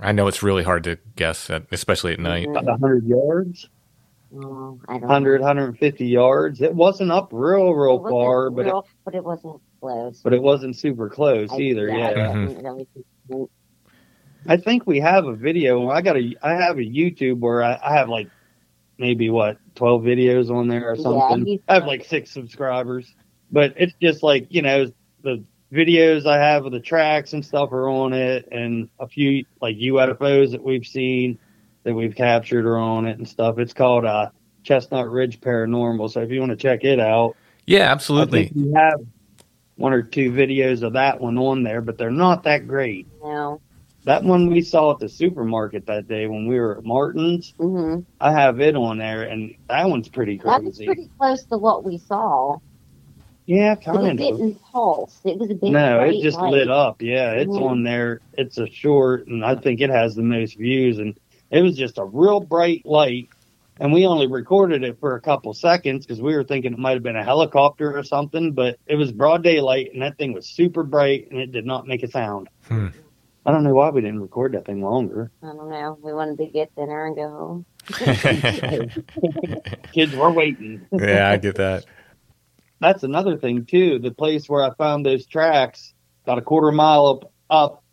I know it's really hard to guess, at, especially at night.
About 100 yards.
Oh, I don't
100, 150 yards. It wasn't up real, real
It wasn't
far, but it,
but it wasn't close.
but it wasn't super close
I-
either.
I
Yeah,
didn't mm-hmm. really think-
I think we have a video. I got a, I have a YouTube where I, I have like maybe what 12 videos on there or something.
you-
I have like six subscribers, but it's just like you know the videos I have of the tracks and stuff are on it, and a few like UFOs that we've seen that we've captured are on it and stuff. It's called uh, Chestnut Ridge Paranormal. So if you want to check it out.
Yeah,
I
absolutely.
think we have one or two videos of that one on there, but they're not that great.
No.
That one we saw at the supermarket that day when we were at Martin's,
hmm
I have it on there, and that one's pretty
That was pretty close to what we saw.
yeah,
But it
kind of.
didn't pulse. It was a big
No, it just
light.
lit up. Yeah, it's
Mhm.
on there. It's a short, and I think it has the most views. And it was just a real bright light. And we only recorded it for a couple seconds because we were thinking it might have been a helicopter or something. But it was broad daylight, and that thing was super bright, and it did not make a sound.
Hmm.
I don't know why we didn't record that thing longer.
I don't know. We wanted to get dinner and go home. <laughs> <laughs>
Kids were waiting.
yeah, I get that.
That's another thing too. The place where I found those tracks, about a quarter mile up up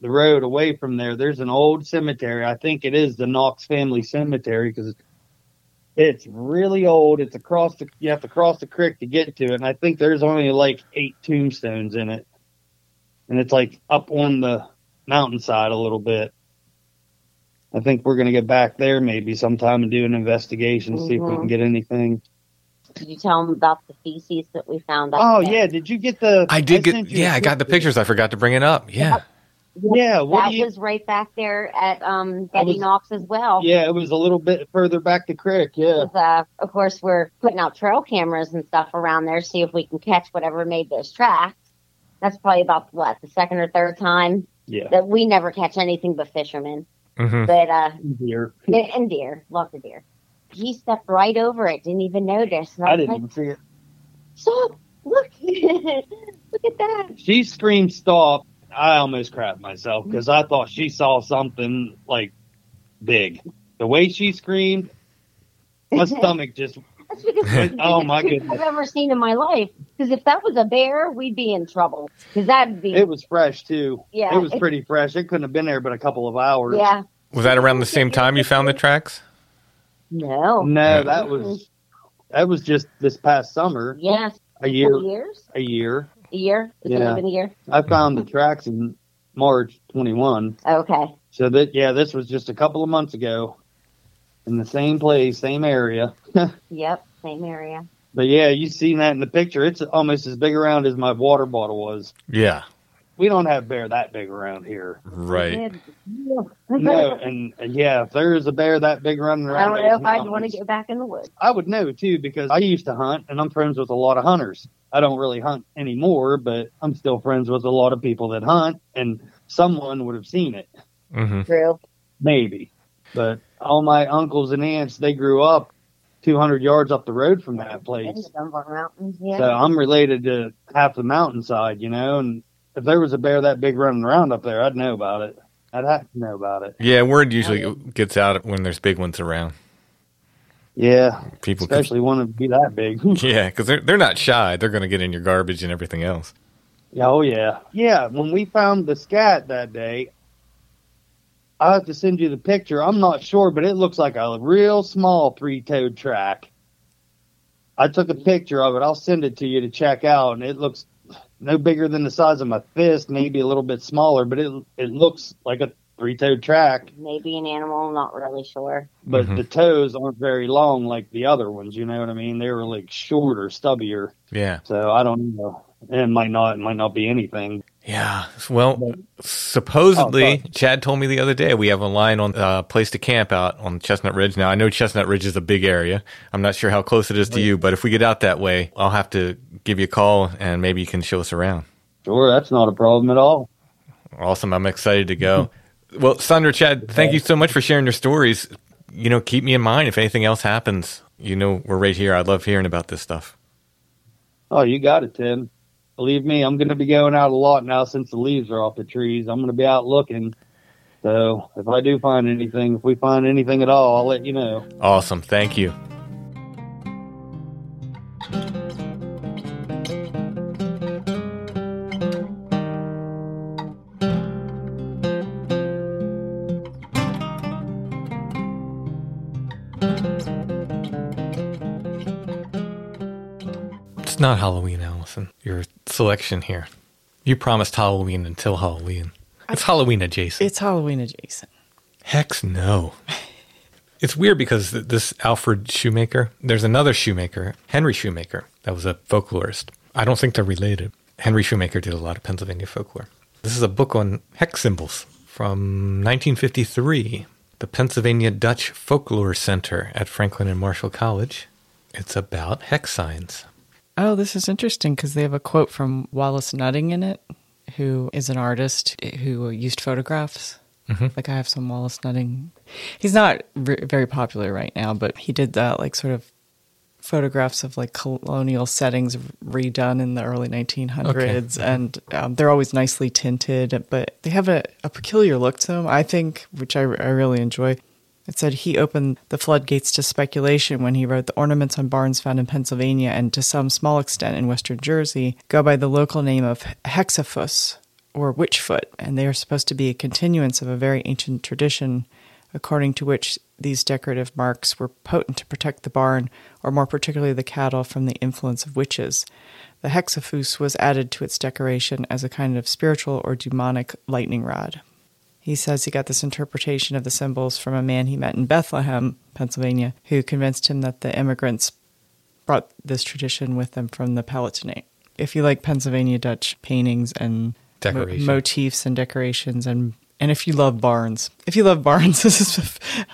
the road away from there, there's an old cemetery. I think it is the Knox family cemetery because it's really old. It's across the you have to cross the creek to get to it, and I think there's only like eight tombstones in it, and it's like up on the mountainside a little bit. I think we're gonna get back there maybe sometime and do an investigation, see if we can mm-hmm. get anything.
Did you tell them about the feces that we found? up
Oh
there?
yeah, did you get the?
I did
sent
get, yeah, I got the pictures. I forgot to bring it up. Yeah.
Yeah, what
that
you?
was right back there at um
I
Betty
was-
Knox as well.
Yeah, it was a little bit further back the creek. Yeah,
'Cause, uh, of course, we're putting out trail cameras and stuff around there, to see if we can catch whatever made those tracks. That's probably about what the second or third time
yeah.
that we never catch anything but fishermen,
hmm
but uh,
Deer. <laughs>
and, and deer, lots of deer. He stepped right over it, didn't even notice. And
I didn't
like,
even see it.
Stop! Look, <laughs> look at that.
She screamed stop. I almost crapped myself because I thought she saw something like big. The way she screamed, my <laughs> stomach just.
That's because <laughs>
Oh, my
biggest
goodness.
I've ever seen in my life. Because if that was a bear, we'd be in trouble. Because that'd be
It was fresh too.
Yeah,
it was
it-
pretty fresh. It couldn't have been there but a couple of hours.
yeah.
Was that around the same time you found the tracks?
No.
No, that was that was just this past summer.
Yes.
A year.
Years.
A year.
A year. It's
Yeah.
only been a year.
I found the tracks in March 21.
Okay.
So that yeah, this was just a couple of months ago, in the same place, same area. <laughs>
Yep. Same area.
But yeah, you seen that in the picture. It's almost as big around as my water bottle was.
Yeah.
We don't have bear that big around here.
Right.
No, <laughs> and, and yeah, if there is a bear that big running around, I
don't know if I'd want to get back in the woods.
I would know too because I used to hunt, and I'm friends with a lot of hunters. I don't really hunt anymore, but I'm still friends with a lot of people that hunt, and someone would have seen it.
Mm-hmm.
True.
maybe. But all my uncles and aunts, they grew up 200 yards up the road from that
In
place.
the Dunbar Mountains. Yeah.
So I'm related to half the mountainside, you know, and if there was a bear that big running around up there, I'd know about it. I'd have to know about it.
Yeah, word usually gets out when there's big ones around.
Yeah,
People,
especially want to be that big. <laughs>
yeah, because they're they're not shy. They're going to get in your garbage and everything else.
Yeah, oh yeah. Yeah, when we found the scat that day, I have to send you the picture. I'm not sure, but it looks like a real small three-toed track. I took a picture of it. I'll send it to you to check out, and it looks no bigger than the size of my fist, maybe a little bit smaller, but it it looks like a three-toed track.
Maybe an animal. Not really sure.
But
Mhm.
the toes aren't very long like the other ones. You know what I mean? They were like shorter, stubbier.
Yeah,
So I don't know. It might not. It might not be anything.
yeah. Well, supposedly,
Oh.
Chad told me the other day we have a line on uh, place to camp out on Chestnut Ridge. Now I know Chestnut Ridge is a big area. I'm not sure how close it is to you, but if we get out that way, I'll have to give you a call and maybe you can show us around.
Sure, that's not a problem at all.
Awesome. I'm excited to go. <laughs> well, Sandra, Chad, thank you so much for sharing your stories. You know, keep me in mind if anything else happens. You know, we're right here. I love hearing about this stuff.
Oh, you got it, Tim. Believe me, I'm going to be going out a lot now since the leaves are off the trees. I'm going to be out looking. So if I do find anything, if we find anything at all, I'll let you know.
Awesome. Thank you. It's not Halloween, Allison. Your selection here. You promised Halloween until Halloween. It's Halloween adjacent.
It's Halloween adjacent.
Hex no. <laughs> It's weird because this Alfred Shoemaker, there's another Shoemaker, Henry Shoemaker, that was a folklorist. I don't think they're related. Henry Shoemaker did a lot of Pennsylvania folklore. This is a book on hex symbols from 1953, the Pennsylvania Dutch Folklore Center at Franklin and Marshall College. It's about hex signs.
Oh, this is interesting because they have a quote from Wallace Nutting in it, who is an artist who used photographs. Like I have some Wallace Nutting. He's not re- very popular right now, but he did that like sort of photographs of like colonial settings redone in the early 1900s and um, they're always nicely tinted but they have a, a peculiar look to them i think which I, I really enjoy it said he opened the floodgates to speculation when he wrote the ornaments on barns found in pennsylvania and to some small extent in western jersey go by the local name of hexafoos or witchfoot and they are supposed to be a continuance of a very ancient tradition according to which these decorative marks were potent to protect the barn, or more particularly the cattle, from the influence of witches. The hexafoos was added to its decoration as a kind of spiritual or demonic lightning rod. He says he got this interpretation of the symbols from a man he met in Bethlehem, Pennsylvania, who convinced him that the immigrants brought this tradition with them from the Palatinate. If you like Pennsylvania Dutch paintings and mo- motifs and decorations and and if you love barns, if you love barns, <laughs> this is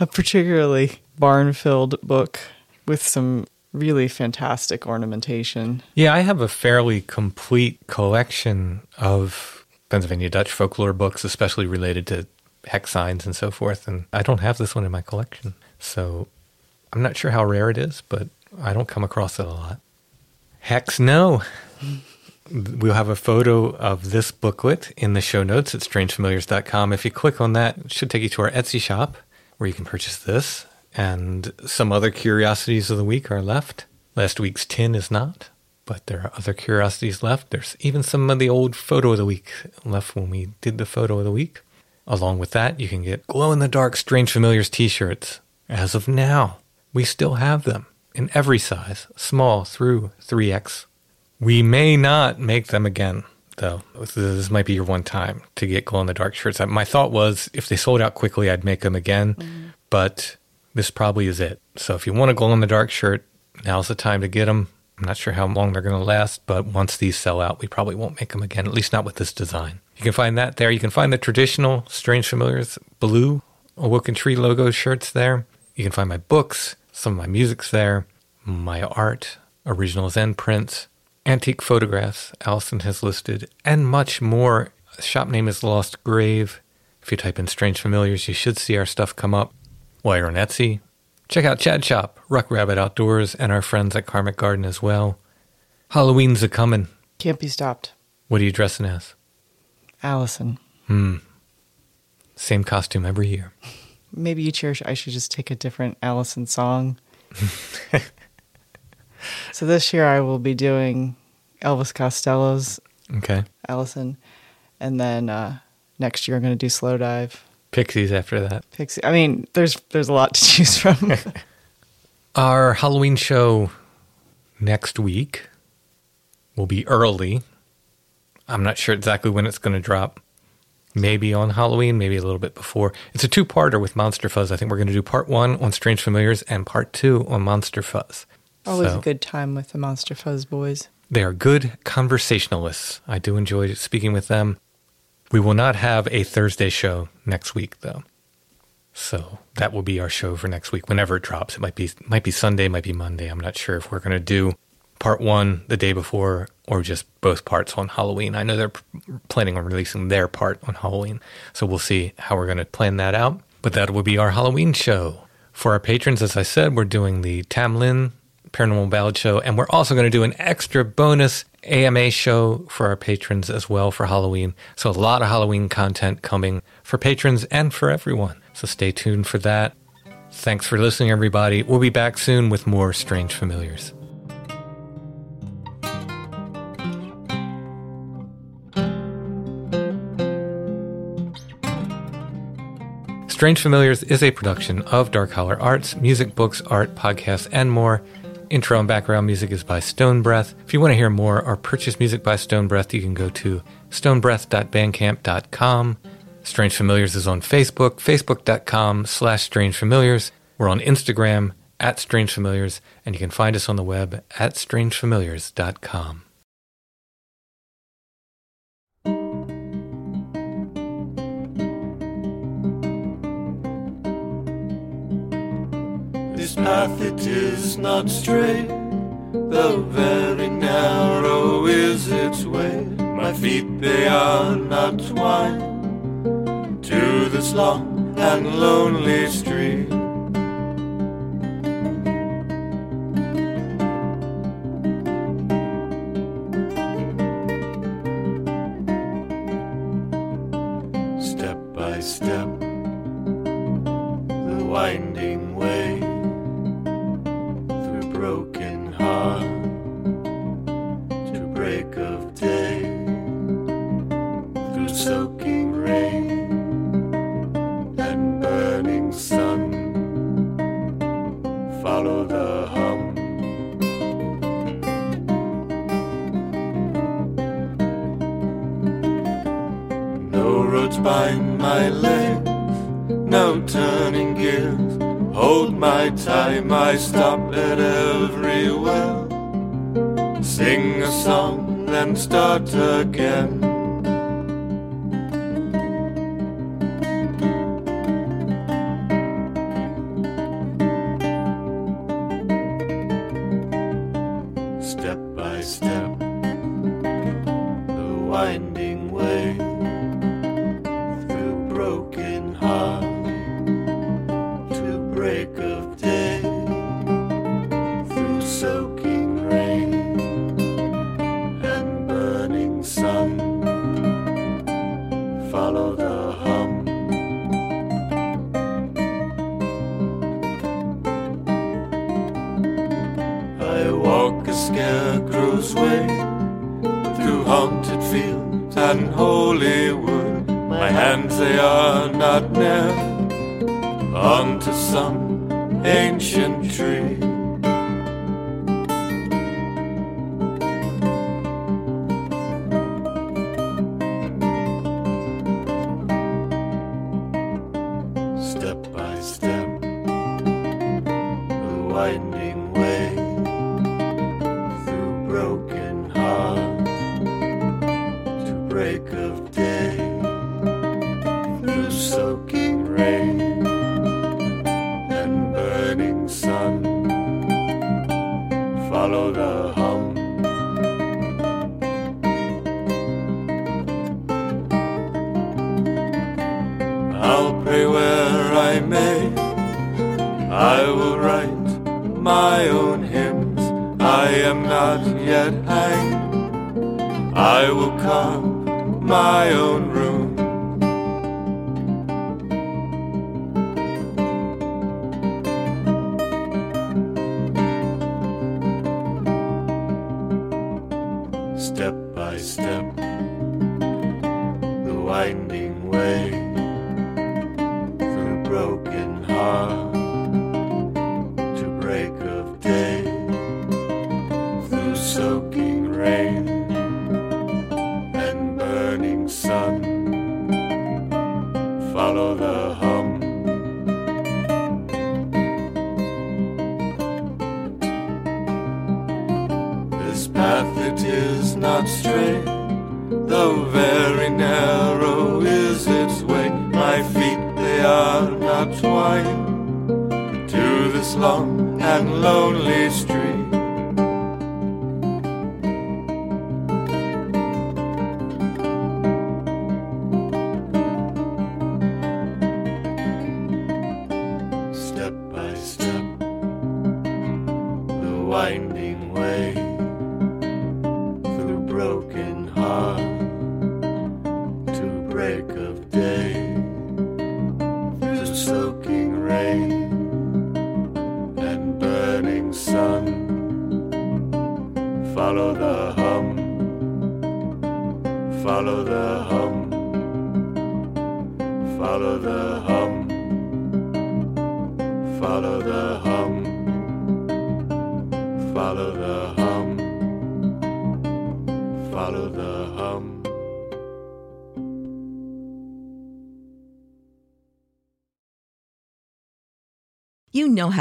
a, a particularly barn-filled book with some really fantastic ornamentation.
Yeah, I have a fairly complete collection of Pennsylvania Dutch folklore books, especially related to hex signs and so forth. And I don't have this one in my collection. So I'm not sure how rare it is, but I don't come across it a lot. Hex no. <laughs> We'll have a photo of this booklet in the show notes at strangefamiliars.com. If you click on that, it should take you to our Etsy shop where you can purchase this. And some other curiosities of the week are left. Last week's tin is not, but there are other curiosities left. There's even some of the old photo of the week left when we did the photo of the week. Along with that, you can get glow in the dark Strange Familiars t shirts. As of now, we still have them in every size, small through 3X. We may not make them again, though. This might be your one time to get glow in the dark shirts. My thought was if they sold out quickly, I'd make them again, mm-hmm. but this probably is it. So if you want a glow in the dark shirt, now's the time to get them. I'm not sure how long they're going to last, but once these sell out, we probably won't make them again, at least not with this design. You can find that there. You can find the traditional Strange Familiars blue Awoken Tree logo shirts there. You can find my books, some of my music's there, my art, original and prints, antique photographs Allison has listed, and much more. Shop name is Lost Grave. If you type in Strange Familiars, you should see our stuff come up. While you're on Etsy, check out Chad Shop, Ruck Rabbit Outdoors, and our friends at Karmic Garden as well. Halloween's a coming.
Can't be stopped.
What are you dressing as?
Allison.
Hmm. Same costume every year. <laughs>
Maybe each year I should just take a different Allison song. <laughs> so this year I will be doing Elvis Costello's
Okay.
Allison. And then uh, next year I'm going to do Slowdive.
Pixies after that.
Pixie. I mean, there's there's a lot to choose from. <laughs>
Our Halloween show next week will be early. I'm not sure exactly when it's going to drop. Maybe on Halloween, maybe a little bit before. It's a two-parter with Monster Fuzz. I think we're going to do part one on Strange Familiars and part two on Monster Fuzz.
Always so, a good time with the Monster Fuzz boys.
They are good conversationalists. I do enjoy speaking with them. We will not have a Thursday show next week, though. So that will be our show for next week, whenever it drops. It might be might be Sunday, might be Monday. I'm not sure if we're going to do part one the day before or just both parts on Halloween. I know they're planning on releasing their part on Halloween, so we'll see how we're going to plan that out. But that will be our Halloween show. For our patrons, as I said, we're doing the Tam Lin Paranormal Ballad show, and we're also going to do an extra bonus AMA show for our patrons as well for Halloween. So, a lot of Halloween content coming for patrons and for everyone. So, stay tuned for that. Thanks for listening, everybody. We'll be back soon with more Strange Familiars. Strange Familiars is a production of Dark Holler Arts, music, books, art, podcasts, and more. Intro and background music is by Stone Breath. If you want to hear more or purchase music by Stone Breath, you can go to stonebreath.bandcamp.com. Strange Familiars is on Facebook, facebook.com slash Strange Familiars. We're on Instagram at Strange Familiars, and you can find us on the web at strangefamiliars.com. path it is not straight, though very narrow is its way. My feet they are not twined to this long and lonely street. Step by step, the winding bind
winding